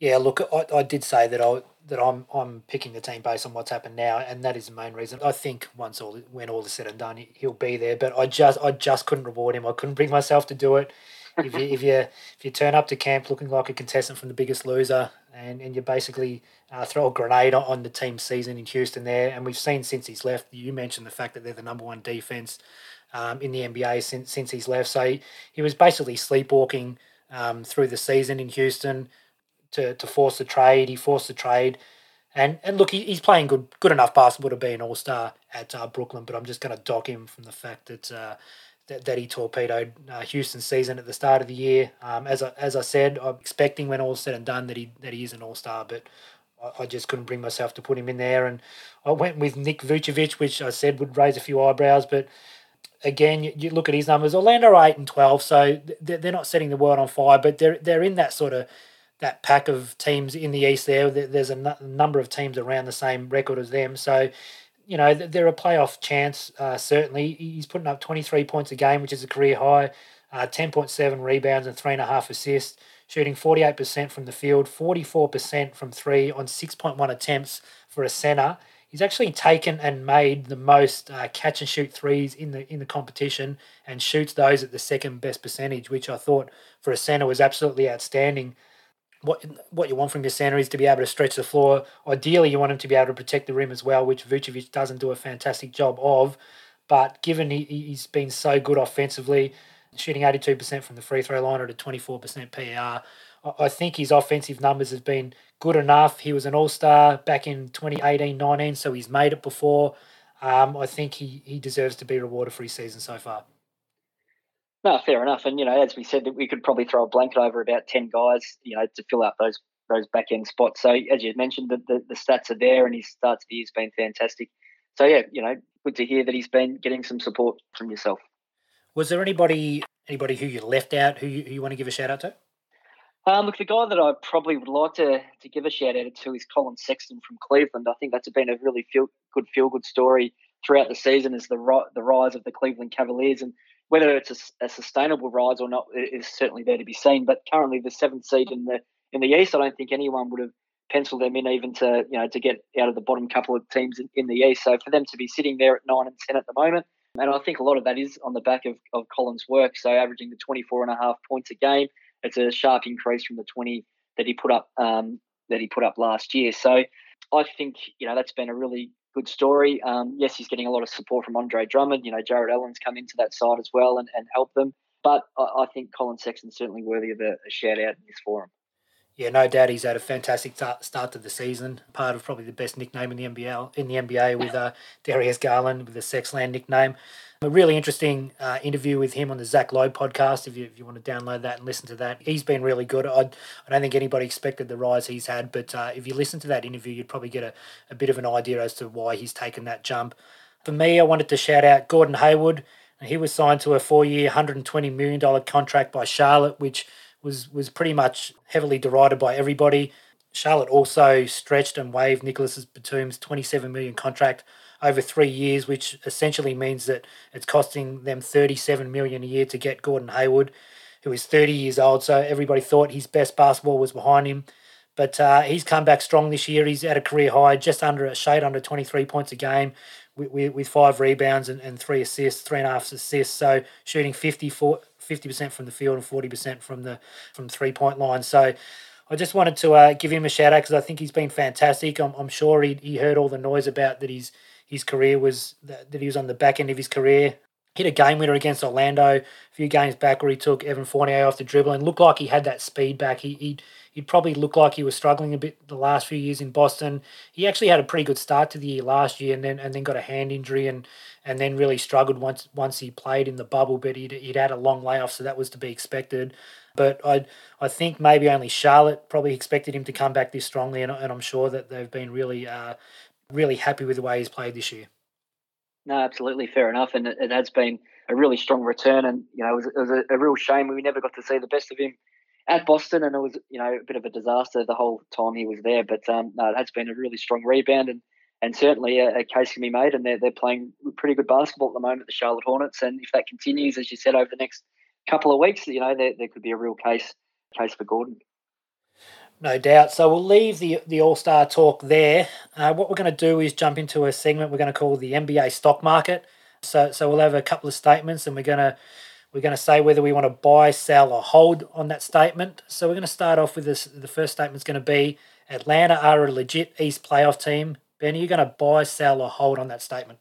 Yeah, look, I, I did say that I that I'm I'm picking the team based on what's happened now, and that is the main reason. I think once all when all is said and done, he'll be there. But I just I just couldn't reward him. I couldn't bring myself to do it. if you if you if you turn up to camp looking like a contestant from the biggest loser, and, and you basically uh, throw a grenade on the team season in Houston there, and we've seen since he's left. You mentioned the fact that they're the number one defense um, in the NBA since since he's left. So he, he was basically sleepwalking um, through the season in Houston to, to force the trade. He forced the trade. And and look, he, he's playing good good enough basketball to be an all star at uh, Brooklyn, but I'm just going to dock him from the fact that uh, that, that he torpedoed uh, Houston's season at the start of the year. Um, as I, as I said, I'm expecting when all's said and done that he that he is an all star, but I, just couldn't bring myself to put him in there. And I went with Nick Vucevic, which I said would raise a few eyebrows, but again, you, you look at his numbers. Orlando eight and twelve, so they're not setting the world on fire, but they're they're in that sort of that pack of teams in the East there. There's a number of teams around the same record as them. So, you know, they're a playoff chance, uh, certainly. He's putting up 23 points a game, which is a career high, uh, 10.7 rebounds and 3.5 assists, shooting 48% from the field, 44% from three on 6.1 attempts for a center. He's actually taken and made the most uh, catch and shoot threes in the in the competition and shoots those at the second best percentage, which I thought for a center was absolutely outstanding what what you want from your center is to be able to stretch the floor. Ideally, you want him to be able to protect the rim as well, which Vucevic doesn't do a fantastic job of. But given he, he's been so good offensively, shooting 82% from the free throw line at a 24% PER, I think his offensive numbers have been good enough. He was an all star back in 2018 19, so he's made it before. Um, I think he, he deserves to be rewarded for his season so far. No, fair enough. And you know, as we said, that we could probably throw a blanket over about ten guys, you know, to fill out those those back end spots. So as you mentioned, the, the, the stats are there, and his starts the year's been fantastic. So yeah, you know, good to hear that he's been getting some support from yourself. Was there anybody anybody who you left out who you, who you want to give a shout out to? Um, look, the guy that I probably would like to, to give a shout out to is Collin Sexton from Cleveland. I think that's been a really feel good feel good story throughout the season as the the rise of the Cleveland Cavaliers and whether it's a, a, sustainable rise or not is certainly there to be seen. But currently, the seventh seed in the in the East, I don't think anyone would have penciled them in even to you know to get out of the bottom couple of teams in, in the East. So for them to be sitting there at nine and ten at the moment, and I think a lot of that is on the back of, of Collins' work. So averaging the 24 and a half points a game, it's a sharp increase from the 20 that he put up um, that he put up last year. So I think you know that's been a really good story. Um, yes, he's getting a lot of support from Andre Drummond. You know, Jarrett Allen's come into that side as well and, and help them. But I, I think Collin Sexton's certainly worthy of a, a shout out in this forum. Yeah, no doubt he's had a fantastic start to the season. Part of probably the best nickname in the NBA in the NBA with uh, Darius Garland with the Sexland nickname. A really interesting uh, interview with him on the Zach Lowe podcast. If you, if you want to download that and listen to that, he's been really good. I, I don't think anybody expected the rise he's had, but uh, if you listen to that interview, you'd probably get a, a bit of an idea as to why he's taken that jump. For me, I wanted to shout out Gordon Hayward. He was signed to a four-year, $120 million contract by Charlotte, which was was pretty much heavily derided by everybody. Charlotte also stretched and waived Nicolas Batum's 27 million contract over three years, which essentially means that it's costing them 37 million a year to get Gordon Hayward, who is 30 years old. So everybody thought his best basketball was behind him. But uh, he's come back strong this year. He's at a career high, just under a shade under 23 points a game, with, with, five rebounds and, and three assists, three and a half assists. So shooting 50 percent from the field and 40% from the from three point line. So I just wanted to uh, give him a shout out because I think he's been fantastic. I'm, I'm sure he, he heard all the noise about that he's his career was that, that he was on the back end of his career. Hit a game winner against Orlando a few games back where he took Evan Fournier off the dribble and looked like he had that speed back. He he he probably looked like he was struggling a bit the last few years in Boston. He actually had a pretty good start to the year last year and then and then got a hand injury and and then really struggled once once he played in the bubble. But he'd, he'd had a long layoff, so that was to be expected. But I I think maybe only Charlotte probably expected him to come back this strongly, and, and I'm sure that they've been really uh, really happy with the way he's played this year. No, absolutely fair enough, and it, it has been a really strong return. And you know, it was, it was a, a, real shame we never got to see the best of him at Boston, and it was you know a bit of a disaster the whole time he was there. But um, no, it has been a really strong rebound, and and certainly a, a, case can be made. And they're they're playing pretty good basketball at the moment, the Charlotte Hornets. And if that continues, as you said, over the next couple of weeks, you know, there, there could be a real case case for Gordon. No doubt. So we'll leave the the All Star talk there. Uh, what we're going to do is jump into a segment we're going to call the NBA stock market. So so we'll have a couple of statements, and we're going to We're going to say whether we want to buy, sell, or hold on that statement. So we're going to start off with this. The first statement is going to be Atlanta are a legit East playoff team. Ben, are you going to buy, sell, or hold on that statement?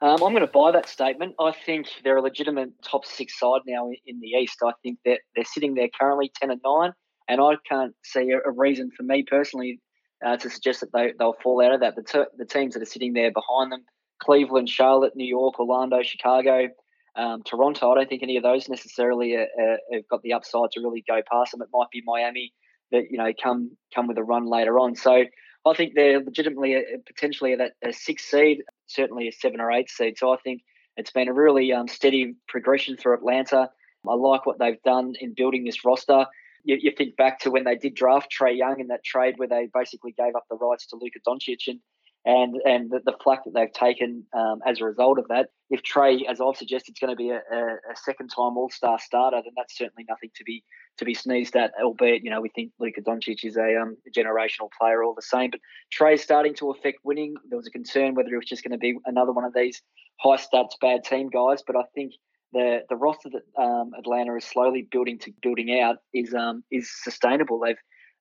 Um, I'm going to buy that statement. I think they're a legitimate top six side now in the East. I think that they're sitting there currently 10 and 9, and I can't see a, reason for me personally uh, to suggest that they, they'll fall out of that. The, ter- the teams that are sitting there behind them Cleveland, Charlotte, New York, Orlando, Chicago, um, Toronto. I don't think any of those necessarily are, are, have got the upside to really go past them. It might be Miami that you know come come with a run later on. So I think they're legitimately a, potentially a, a six seed, certainly a seven or eight seed. So I think it's been a really um, steady progression for Atlanta. I like what they've done in building this roster. You, you, think back to when they did draft Trae Young in that trade where they basically gave up the rights to Luka Doncic and and and the, the flack that they've taken um, as a result of that. If Trae, as I've suggested, is going to be a, a, second time All Star starter, then that's certainly nothing to be to be sneezed at. Albeit, you know, we think Luka Doncic is a, um, generational player all the same. But Trae's starting to affect winning. There was a concern whether it was just going to be another one of these high stats bad team guys. But I think the the roster that um, Atlanta is slowly building to building out is um, is sustainable. They've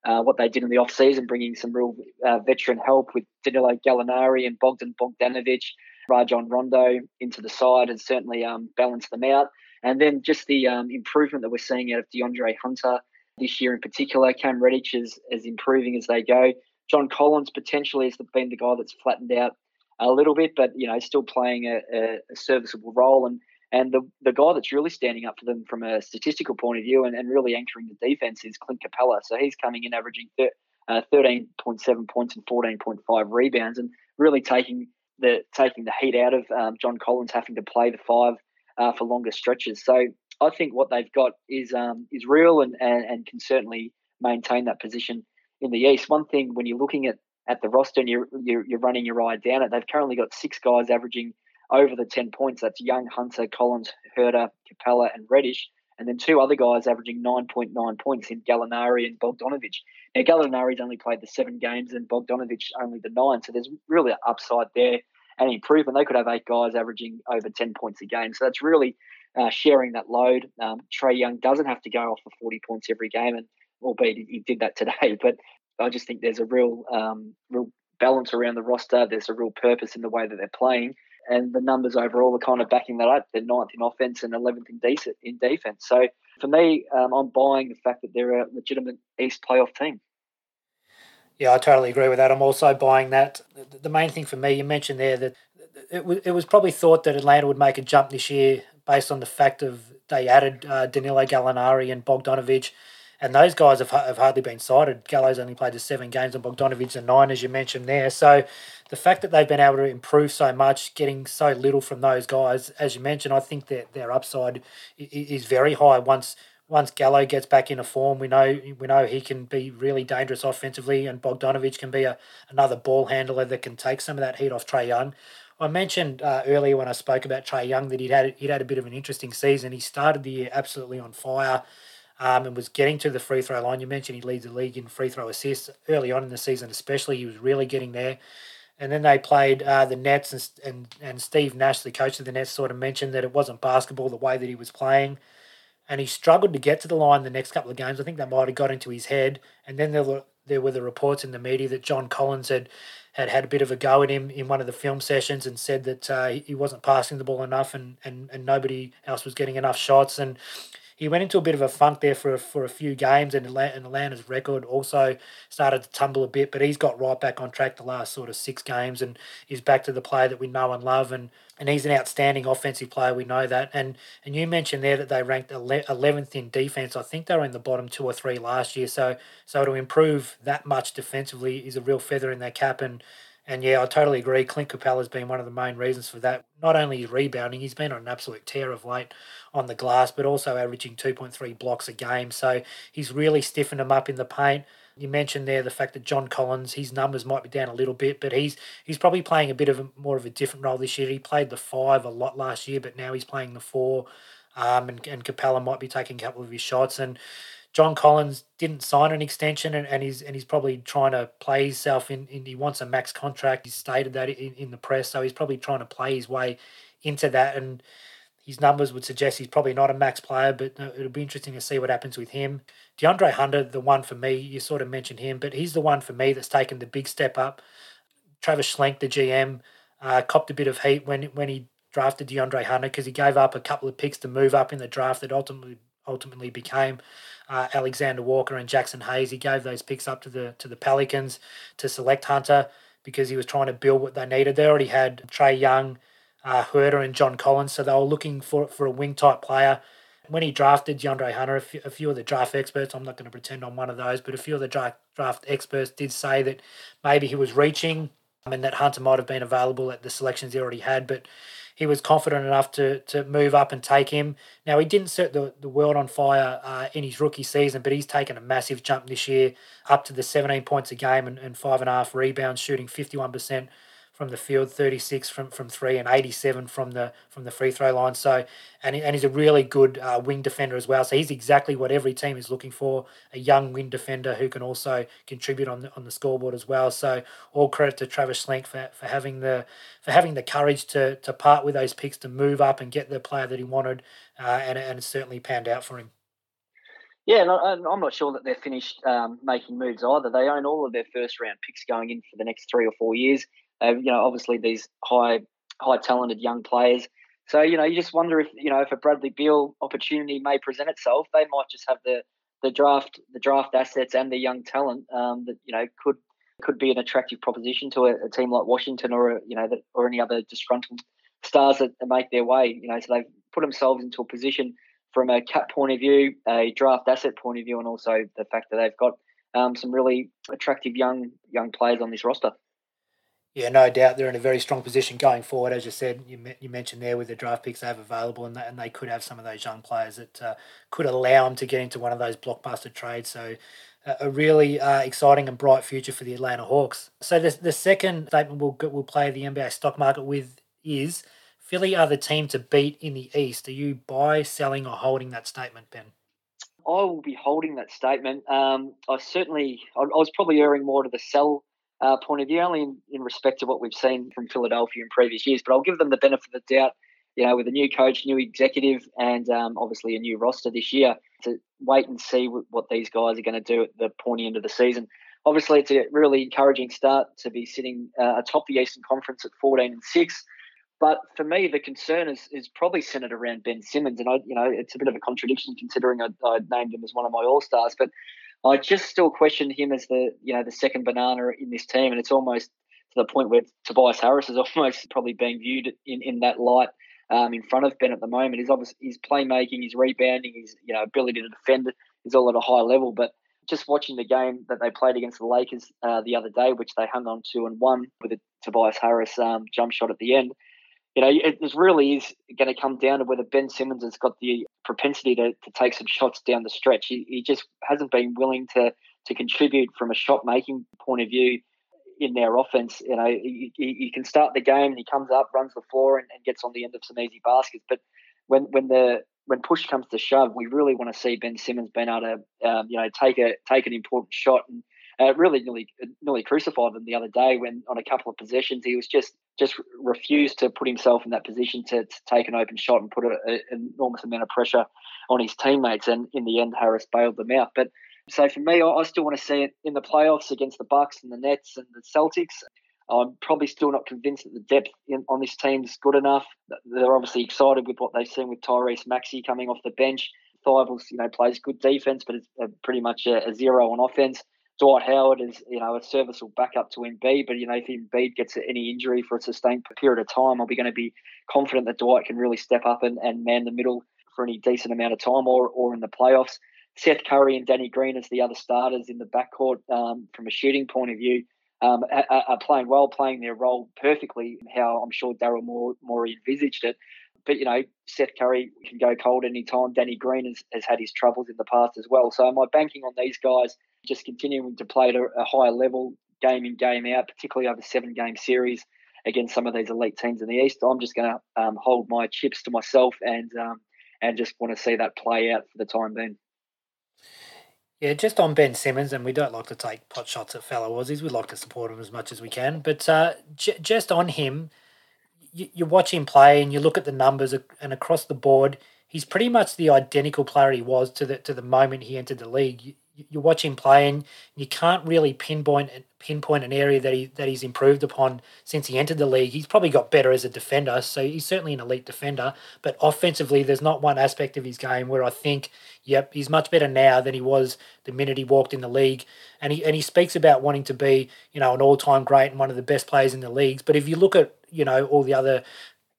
uh, what they did in the off season, bringing some real uh, veteran help with Danilo Gallinari and Bogdan Bogdanovic, Rajon Rondo into the side, and certainly um, balanced them out. And then just the um, improvement that we're seeing out of DeAndre Hunter this year in particular. Cam Reddish is, is improving as they go. John Collins potentially has been the guy that's flattened out a little bit, but you know still playing a, a serviceable role. And and the, the guy that's really standing up for them from a statistical point of view and, and really anchoring the defense is Clint Capela. So he's coming in averaging thir- uh, 13.7 points and 14.5 rebounds and really taking the taking the heat out of um, John Collins having to play the five uh, for longer stretches. So I think what they've got is um, is real and, and, and can certainly maintain that position in the East. One thing when you're looking at, at the roster and you're, you're, you're running your eye down it, they've currently got six guys averaging – over the 10 points. That's Young, Hunter, Collins, Huerter, Capela, and Reddish. And then two other guys averaging 9.9 points in Gallinari and Bogdanovic. Now, Gallinari's only played the seven games and Bogdanovic only the nine. So there's really an upside there and improvement. They could have eight guys averaging over 10 points a game. So that's really uh, sharing that load. Um, Trae Young doesn't have to go off for 40 points every game, and albeit he did that today. But I just think there's a real, um, real balance around the roster. There's a real purpose in the way that they're playing and the numbers overall are kind of backing that up. They're ninth in offense and 11th in, decent, in defense. So for me, um, I'm buying the fact that they're a legitimate East playoff team. Yeah, I totally agree with that. I'm also buying that. The main thing for me, you mentioned there that it was, it was probably thought that Atlanta would make a jump this year based on the fact of they added uh, Danilo Gallinari and Bogdanovic and those guys have, have hardly been sighted. Gallo's only played the seven games, and Bogdanovic a nine, as you mentioned there. So the fact that they've been able to improve so much, getting so little from those guys, as you mentioned, I think that their upside is very high. Once once Gallo gets back into form, we know we know he can be really dangerous offensively, and Bogdanovic can be a, another ball handler that can take some of that heat off Trae Young. I mentioned uh, earlier when I spoke about Trae Young that he'd had he'd had a bit of an interesting season. He started the year absolutely on fire um, and was getting to the free throw line. You mentioned he leads the league in free throw assists early on in the season, especially. He was really getting there. And then they played uh, the Nets, and, and, and Steve Nash, the coach of the Nets, sort of mentioned that it wasn't basketball the way that he was playing. And he struggled to get to the line the next couple of games. I think that might have got into his head. And then there were, there were the reports in the media that John Collins had, had had a bit of a go at him in one of the film sessions and said that uh, he wasn't passing the ball enough and, and, and nobody else was getting enough shots. And he went into a bit of a funk there for for a few games, and Atlanta's record also started to tumble a bit. But he's got right back on track the last sort of six games, and he's back to the player that we know and love. And and he's an outstanding offensive player. We know that. And and you mentioned there that they ranked eleventh in defense. I think they were in the bottom two or three last year. So so to improve that much defensively is a real feather in their cap. And and yeah, I totally agree. Clint Capela's been one of the main reasons for that. Not only rebounding, he's been on an absolute tear of late on the glass, but also averaging 2.3 blocks a game. So he's really stiffened him up in the paint. You mentioned there the fact that John Collins, his numbers might be down a little bit, but he's he's probably playing a bit of a, more of a different role this year. He played the five a lot last year, but now he's playing the four. Um, and, and Capela might be taking a couple of his shots. And John Collins didn't sign an extension and, and he's and he's probably trying to play himself in, in he wants a max contract. He's stated that in, in the press, so he's probably trying to play his way into that and his numbers would suggest he's probably not a max player, but it'll be interesting to see what happens with him. DeAndre Hunter, the one for me, you sort of mentioned him, but he's the one for me that's taken the big step up. Travis Schlenk, the GM, uh, copped a bit of heat when when he drafted DeAndre Hunter because he gave up a couple of picks to move up in the draft that ultimately ultimately became uh, Alexander Walker and Jaxson Hayes. He gave those picks up to the to the Pelicans to select Hunter because he was trying to build what they needed. They already had Trae Young, uh, Huerter, and John Collins, so they were looking for for a wing type player. When he drafted DeAndre Hunter, a few, a few of the draft experts, I'm not going to pretend I'm one of those, but a few of the draft, draft experts did say that maybe he was reaching and that Hunter might have been available at the selections he already had, but he was confident enough to to move up and take him. Now he didn't set the, the world on fire uh, in his rookie season, but he's taken a massive jump this year, up to the 17 points a game and, and five and a half rebounds, shooting 51% from the field, 36 from, from three, and 87 from the from the free throw line. So, and, and he's a really good uh, wing defender as well. So he's exactly what every team is looking for: a young wing defender who can also contribute on the on the scoreboard as well. So, all credit to Travis Schlenk for, for having the for having the courage to to part with those picks to move up and get the player that he wanted, uh, and and it certainly panned out for him. Yeah, and I'm not sure that they're finished um, making moves either. They own all of their first round picks going in for the next three or four years. Uh, you know, obviously these high high talented young players. So you know, you just wonder if you know if a Bradley Beal opportunity may present itself, they might just have the the draft the draft assets and the young talent um, that you know could could be an attractive proposition to a, a team like Washington or you know that, or any other disgruntled stars that make their way. You know, so they've put themselves into a position from a cap point of view, a draft asset point of view, and also the fact that they've got um, some really attractive young young players on this roster. Yeah, no doubt they're in a very strong position going forward. As you said, you, you mentioned there with the draft picks they have available, and they, and they could have some of those young players that uh, could allow them to get into one of those blockbuster trades. So, uh, a really uh, exciting and bright future for the Atlanta Hawks. So, the, the second statement we'll, we'll play the NBA stock market with is Philly are the team to beat in the East. Are you buy, selling, or holding that statement, Ben? I will be holding that statement. Um, I certainly, I, I was probably erring more to the sell uh, point of view, only in, in respect to what we've seen from Philadelphia in previous years. But I'll give them the benefit of the doubt, you know, with a new coach, new executive, and um, obviously a new roster this year to wait and see what these guys are going to do at the pointy end of the season. Obviously, it's a really encouraging start to be sitting uh, atop the Eastern Conference at 14 and 6. But for me, the concern is, is probably centered around Ben Simmons. And I, you know, it's a bit of a contradiction considering I, I named him as one of my all stars. But I just still question him as the you know the second banana in this team, and it's almost to the point where Tobias Harris is almost probably being viewed in, in that light um, in front of Ben at the moment. His obviously his playmaking, his rebounding, his you know ability to defend is all at a high level. But just watching the game that they played against the Lakers uh, the other day, which they hung on to and won with a Tobias Harris um, jump shot at the end, you know, it, really is going to come down to whether Ben Simmons has got the propensity to, to take some shots down the stretch. He, he just hasn't been willing to to contribute from a shot making point of view in their offense. You know, he, he, can start the game and he comes up, runs the floor, and, and gets on the end of some easy baskets. But when when the when push comes to shove, we really want to see Ben Simmons being able to, um, you know, take a take an important shot and uh, really nearly nearly crucified them the other day when on a couple of possessions he was just just refused to put himself in that position to, to take an open shot and put an enormous amount of pressure on his teammates. And in the end, Harris bailed them out. But so for me, I, I still want to see it in the playoffs against the Bucks and the Nets and the Celtics. I'm probably still not convinced that the depth in, on this team is good enough. They're obviously excited with what they've seen with Tyrese Maxey coming off the bench. Thybulle, you know, plays good defense, but it's uh, pretty much a, a zero on offense. Dwight Howard is, you know, a serviceable backup to Embiid, but you know, if Embiid gets any injury for a sustained period of time, are we going to be confident that Dwight can really step up and, and man the middle for any decent amount of time, or or in the playoffs. Seth Curry and Danny Green as the other starters in the backcourt um, from a shooting point of view um, are, are, playing well, playing their role perfectly. How I'm sure Daryl Morey envisaged it. But you know, Seth Curry can go cold anytime. Danny Green has, has had his troubles in the past as well. So am I banking on these guys just continuing to play at a, a higher level, game in, game out, particularly over seven game series against some of these elite teams in the East. I'm just going to um, hold my chips to myself and um, and just want to see that play out for the time being. Yeah, just on Ben Simmons, and we don't like to take pot shots at fellow Aussies. We like to support him as much as we can. But uh, j- just on him, you, you watch him play and you look at the numbers and across the board, he's pretty much the identical player he was to the to the moment he entered the league. You, watch him play and you can't really pinpoint pinpoint an area that he that he's improved upon since he entered the league. He's probably got better as a defender, so he's certainly an elite defender. But offensively, there's not one aspect of his game where I think, yep, he's much better now than he was the minute he walked in the league. And he and he speaks about wanting to be, you know, an all time great and one of the best players in the leagues. But if you look at, you know, all the other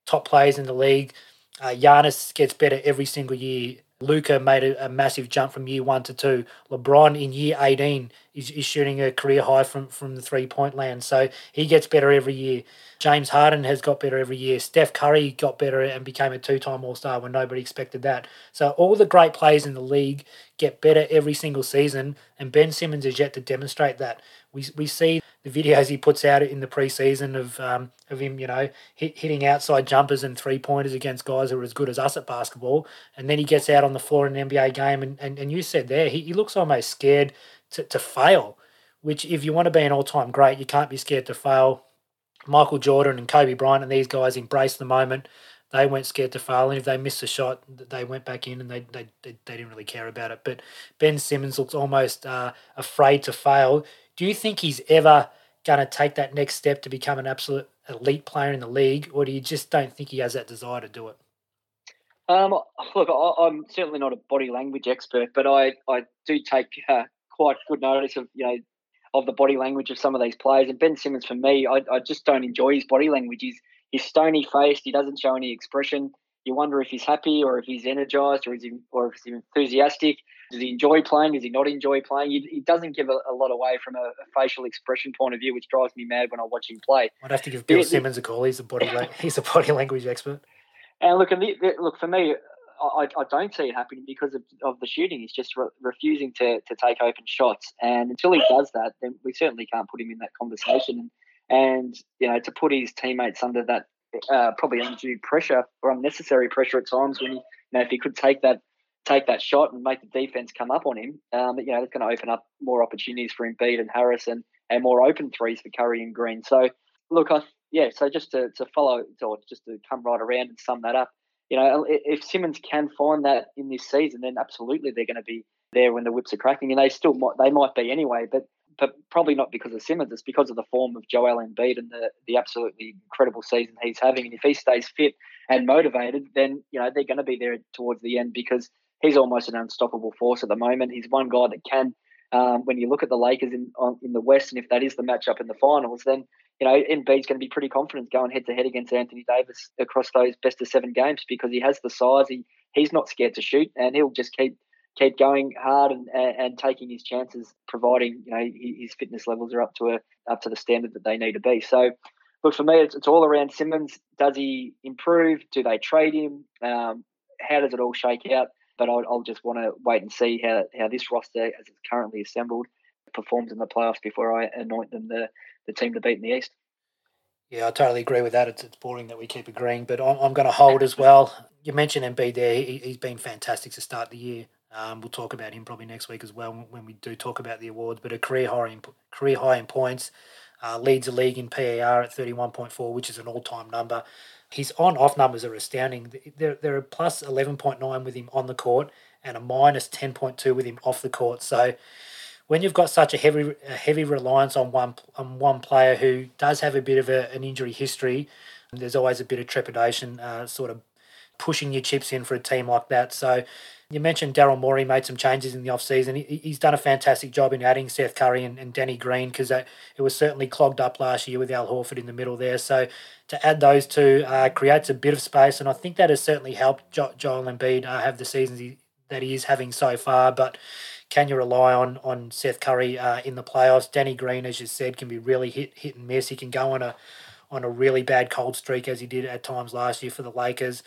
top players in the league, uh, Giannis gets better every single year. Luka made a, a, massive jump from year one to two. LeBron in year 18 is, is shooting a career high from, from the three point land. So he gets better every year. James Harden has got better every year. Steph Curry got better and became a two time All Star when nobody expected that. So all the great players in the league get better every single season. And Ben Simmons is yet to demonstrate that. We, we see the videos he puts out in the preseason of um, of him, you know, hit, hitting outside jumpers and three pointers against guys who are as good as us at basketball, and then he gets out on the floor in an NBA game, and, and, and you said there he, he looks almost scared to, to fail, which if you want to be an all time great, you can't be scared to fail. Michael Jordan and Kobe Bryant and these guys embraced the moment. They weren't scared to fail, and if they missed a shot, they went back in and they they, they, they didn't really care about it. But Ben Simmons looks almost uh, afraid to fail. Do you think he's ever going to take that next step to become an absolute elite player in the league, or do you just don't think he has that desire to do it? Um, look, I, am certainly not a body language expert, but I, I do take uh, quite good notice of you know of the body language of some of these players. And Ben Simmons, for me, I, I just don't enjoy his body language. He's he's stony faced. He doesn't show any expression. You wonder if he's happy or if he's energized or is he or if he's enthusiastic. Does he enjoy playing? Does he not enjoy playing? He, he doesn't give a, a, lot away from a, a, facial expression point of view, which drives me mad when I watch him play. I'd have to give Bill Simmons a call. He's a body la- he's a body language expert. And look, and the, the, look for me, I, I don't see it happening because of, of the shooting. He's just re- refusing to, to take open shots, and until he does that, then we certainly can't put him in that conversation. And, and you know, to put his teammates under that uh, probably undue pressure or unnecessary pressure at times when you know, if he could take that take that shot and make the defense come up on him, um, you know, it's going to open up more opportunities for Embiid and Harris and, and more open threes for Curry and Green. So, look, I, yeah, so just to, to follow, or just to come right around and sum that up, you know, if Simmons can find that in this season, then absolutely they're going to be there when the whips are cracking, and they still might, they might be anyway, but but probably not because of Simmons. It's because of the form of Joel Embiid and the the absolutely incredible season he's having. And if he stays fit and motivated, then you know they're going to be there towards the end because he's almost an unstoppable force at the moment. He's one guy that can. Um, when you look at the Lakers in on, in the West, and if that is the matchup in the finals, then you know Embiid's going to be pretty confident going head to head against Anthony Davis across those best of seven games because he has the size. He he's not scared to shoot, and he'll just keep keep going hard and, and, and taking his chances, providing you know his fitness levels are up to a up to the standard that they need to be. So, look for me, it's, it's all around Simmons. Does he improve? Do they trade him? Um, how does it all shake out? but I'll, I'll just want to wait and see how, how this roster, as it's currently assembled, performs in the playoffs before I anoint them the, the team to beat in the East. Yeah, I totally agree with that. It's, it's boring that we keep agreeing, but I'm, I'm going to hold as well. You mentioned Embiid there. He, he's been fantastic to start the year. Um, we'll talk about him probably next week as well when we do talk about the awards. But a career high in, career high in points, uh, leads the league in PER at 31.4, which is an all time number. His on off numbers are astounding. They're, they're a plus 11.9 with him on the court and a minus 10.2 with him off the court. So when you've got such a heavy a heavy reliance on one on one player who does have a bit of a, an injury history, there's always a bit of trepidation, uh, sort of pushing your chips in for a team like that. So you mentioned Daryl Morey made some changes in the offseason. He, he's done a fantastic job in adding Seth Curry and, and Danny Green because it was certainly clogged up last year with Al Horford in the middle there. So to add those two uh, creates a bit of space, and I think that has certainly helped jo- Joel Embiid uh, have the seasons he, that he is having so far. But can you rely on on Seth Curry uh, in the playoffs? Danny Green, as you said, can be really hit hit and miss. He can go on a on a really bad cold streak as he did at times last year for the Lakers.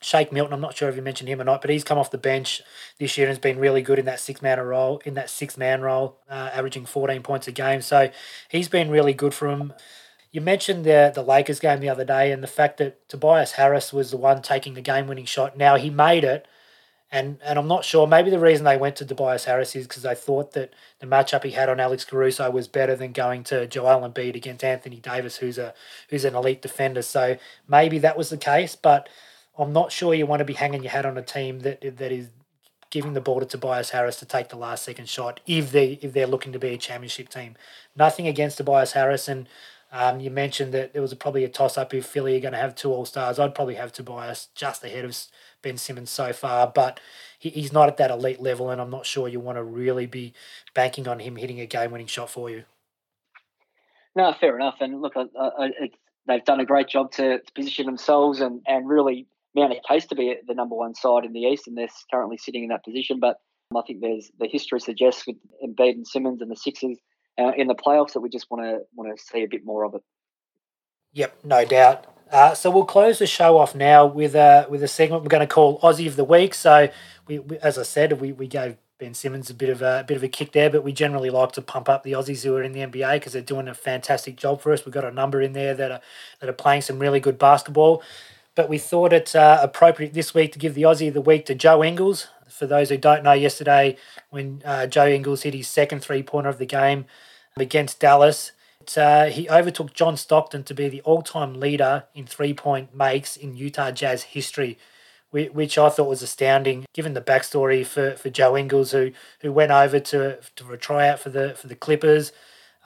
Shake Milton, I'm not sure if you mentioned him or not, but he's come off the bench this year and has been really good in that six man role, in that six man role, uh, averaging 14 points a game. So he's been really good for him. You mentioned the the Lakers game the other day and the fact that Tobias Harris was the one taking the game winning shot. Now he made it, And and I'm not sure. Maybe the reason they went to Tobias Harris is because they thought that the matchup he had on Alex Caruso was better than going to Joel Embiid against Anthony Davis, who's a who's an elite defender. So maybe that was the case, but I'm not sure you want to be hanging your hat on a team that that is giving the ball to Tobias Harris to take the last second shot if they if they're looking to be a championship team. Nothing against Tobias Harris, and um, you mentioned that there was probably a toss up if Philly are going to have two All Stars. I'd probably have Tobias just ahead of Ben Simmons so far, but he, he's not at that elite level, and I'm not sure you want to really be banking on him hitting a game winning shot for you. No, fair enough. And look, I, I, they've done a great job to, to, position themselves and, and really mount case to be the number one side in the East, and they're currently sitting in that position. But I think there's the history suggests with Embiid and Simmons and the Sixers uh, in the playoffs that we just want to want to see a bit more of it. Yep, no doubt. Uh, so we'll close the show off now with a with a segment we're going to call Aussie of the Week. So we, we as I said, we, we gave Ben Simmons a bit of a, a, bit of a kick there, but we generally like to pump up the Aussies who are in the NBA because they're doing a fantastic job for us. We've got a number in there that are that are playing some really good basketball. But we thought it uh, appropriate this week to give the Aussie of the week to Joe Ingles. For those who don't know, yesterday when uh, Joe Ingles hit his second three pointer of the game against Dallas, uh, he overtook John Stockton to be the all time leader in three point makes in Utah Jazz history, which I thought was astounding given the backstory for, for Joe Ingles, who, who went over to, to a tryout for the, for the Clippers.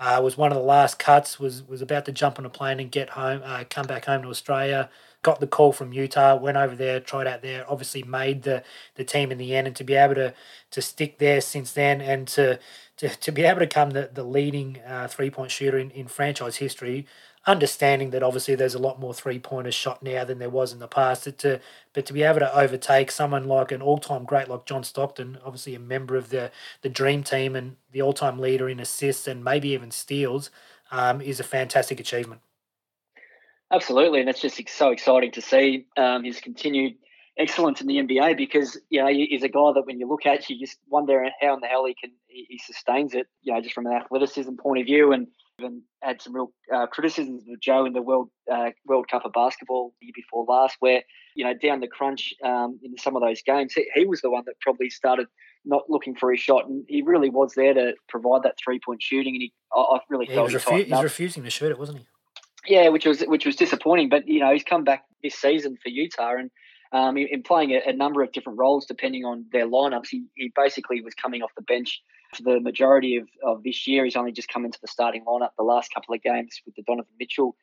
Uh, was one of the last cuts. Was was about to jump on a plane and get home, uh, come back home to Australia got the call from Utah, went over there, tried out there, obviously made the, the team in the end, and to be able to to stick there since then and to to, to be able to become the, the leading uh, three point shooter in, in franchise history, understanding that obviously there's a lot more three pointers shot now than there was in the past. But To, but to be able to overtake someone like an all time great like John Stockton, obviously a member of the, the dream team and the all time leader in assists and maybe even steals, um, is a fantastic achievement. Absolutely, and it's just so exciting to see um, his continued excellence in the NBA because you know he's a guy that when you look at you just wonder how in the hell he can he, sustains it. You know, just from an athleticism point of view, and even had some real uh, criticisms of Joe in the World uh, World Cup of basketball the year before last, where you know down the crunch um, in some of those games, he, he was the one that probably started not looking for his shot, and he really was there to provide that three point shooting. And he, I, I really felt he was refu- he's refusing to shoot it, wasn't he? Yeah, which was which was disappointing. But you know, he's come back this season for Utah and um, in, in playing a, a, number of different roles depending on their lineups. He, he basically was coming off the bench for the majority of, of this year. He's only just come into the starting lineup the last couple of games with the Donovan Mitchell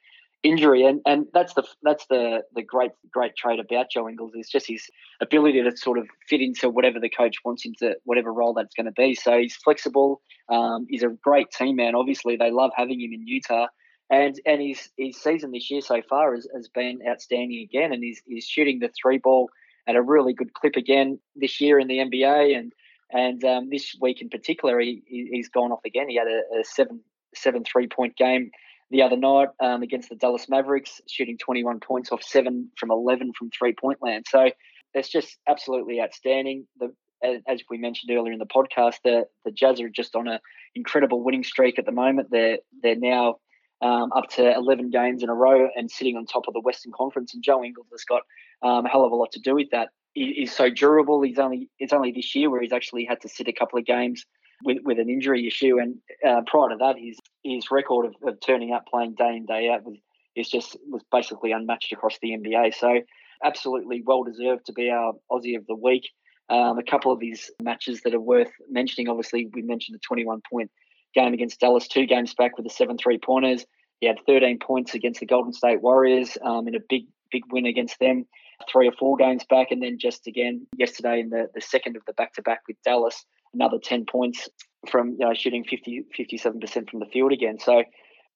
injury, and and that's the that's the the great great trait about Joe Ingles is just his ability to sort of fit into whatever the coach wants into whatever role that's going to be. So he's flexible. Um, he's a great team man. Obviously, they love having him in Utah and and his his season this year so far has, has been outstanding again, and he's he's shooting the three ball at a really good clip again this year in the NBA, and and um, this week in particular, he he's gone off again. He had a, a seven seven three point game the other night um, against the Dallas Mavericks, shooting 21 points off seven from 11 from three point land. So it's just absolutely outstanding. The as we mentioned earlier in the podcast, the the Jazz are just on an incredible winning streak at the moment. They're they're now um, up to 11 games in a row and sitting on top of the Western Conference. And Joe Ingles has got um, a hell of a lot to do with that. He, he's so durable. He's only it's only this year where he's actually had to sit a couple of games with, with an injury issue. And uh, prior to that, his his record of, of, turning up, playing day in day out was is just was basically unmatched across the NBA. So absolutely well deserved to be our Aussie of the week. Um, a couple of his matches that are worth mentioning. Obviously, we mentioned the 21 point game against Dallas, two games back with the seven three pointers. He had 13 points against the Golden State Warriors um, in a big, big win against them, three or four games back. And then just again yesterday in the, the second of the back to back with Dallas, another 10 points from you know shooting 50, 57% from the field again. So,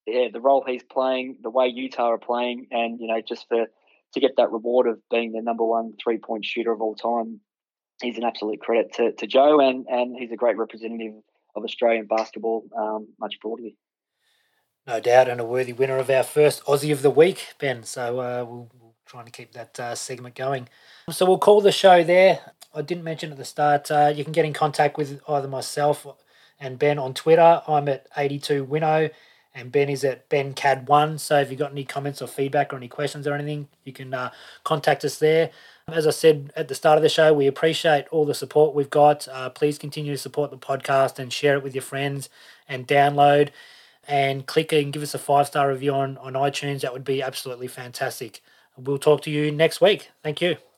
yeah, the role he's playing, the way Utah are playing, and, you know, just for to get that reward of being the number one three point shooter of all time, he's an absolute credit to, to Joe, and, and he's a great representative of Australian basketball um, much broadly no doubt, and a worthy winner of our first Aussie of the Week, Ben. So uh, we'll, we'll trying to keep that uh, segment going. So we'll call the show there. I didn't mention at the start, uh, you can get in contact with either myself and Ben on Twitter. I'm at 82winnow and Ben is at BenCad1. So if you've got any comments or feedback or any questions or anything, you can uh, contact us there. As I said at the start of the show, we appreciate all the support we've got. Uh, please continue to support the podcast and share it with your friends and download and click and give us a five star review on, on iTunes. That would be absolutely fantastic. We'll talk to you next week. Thank you.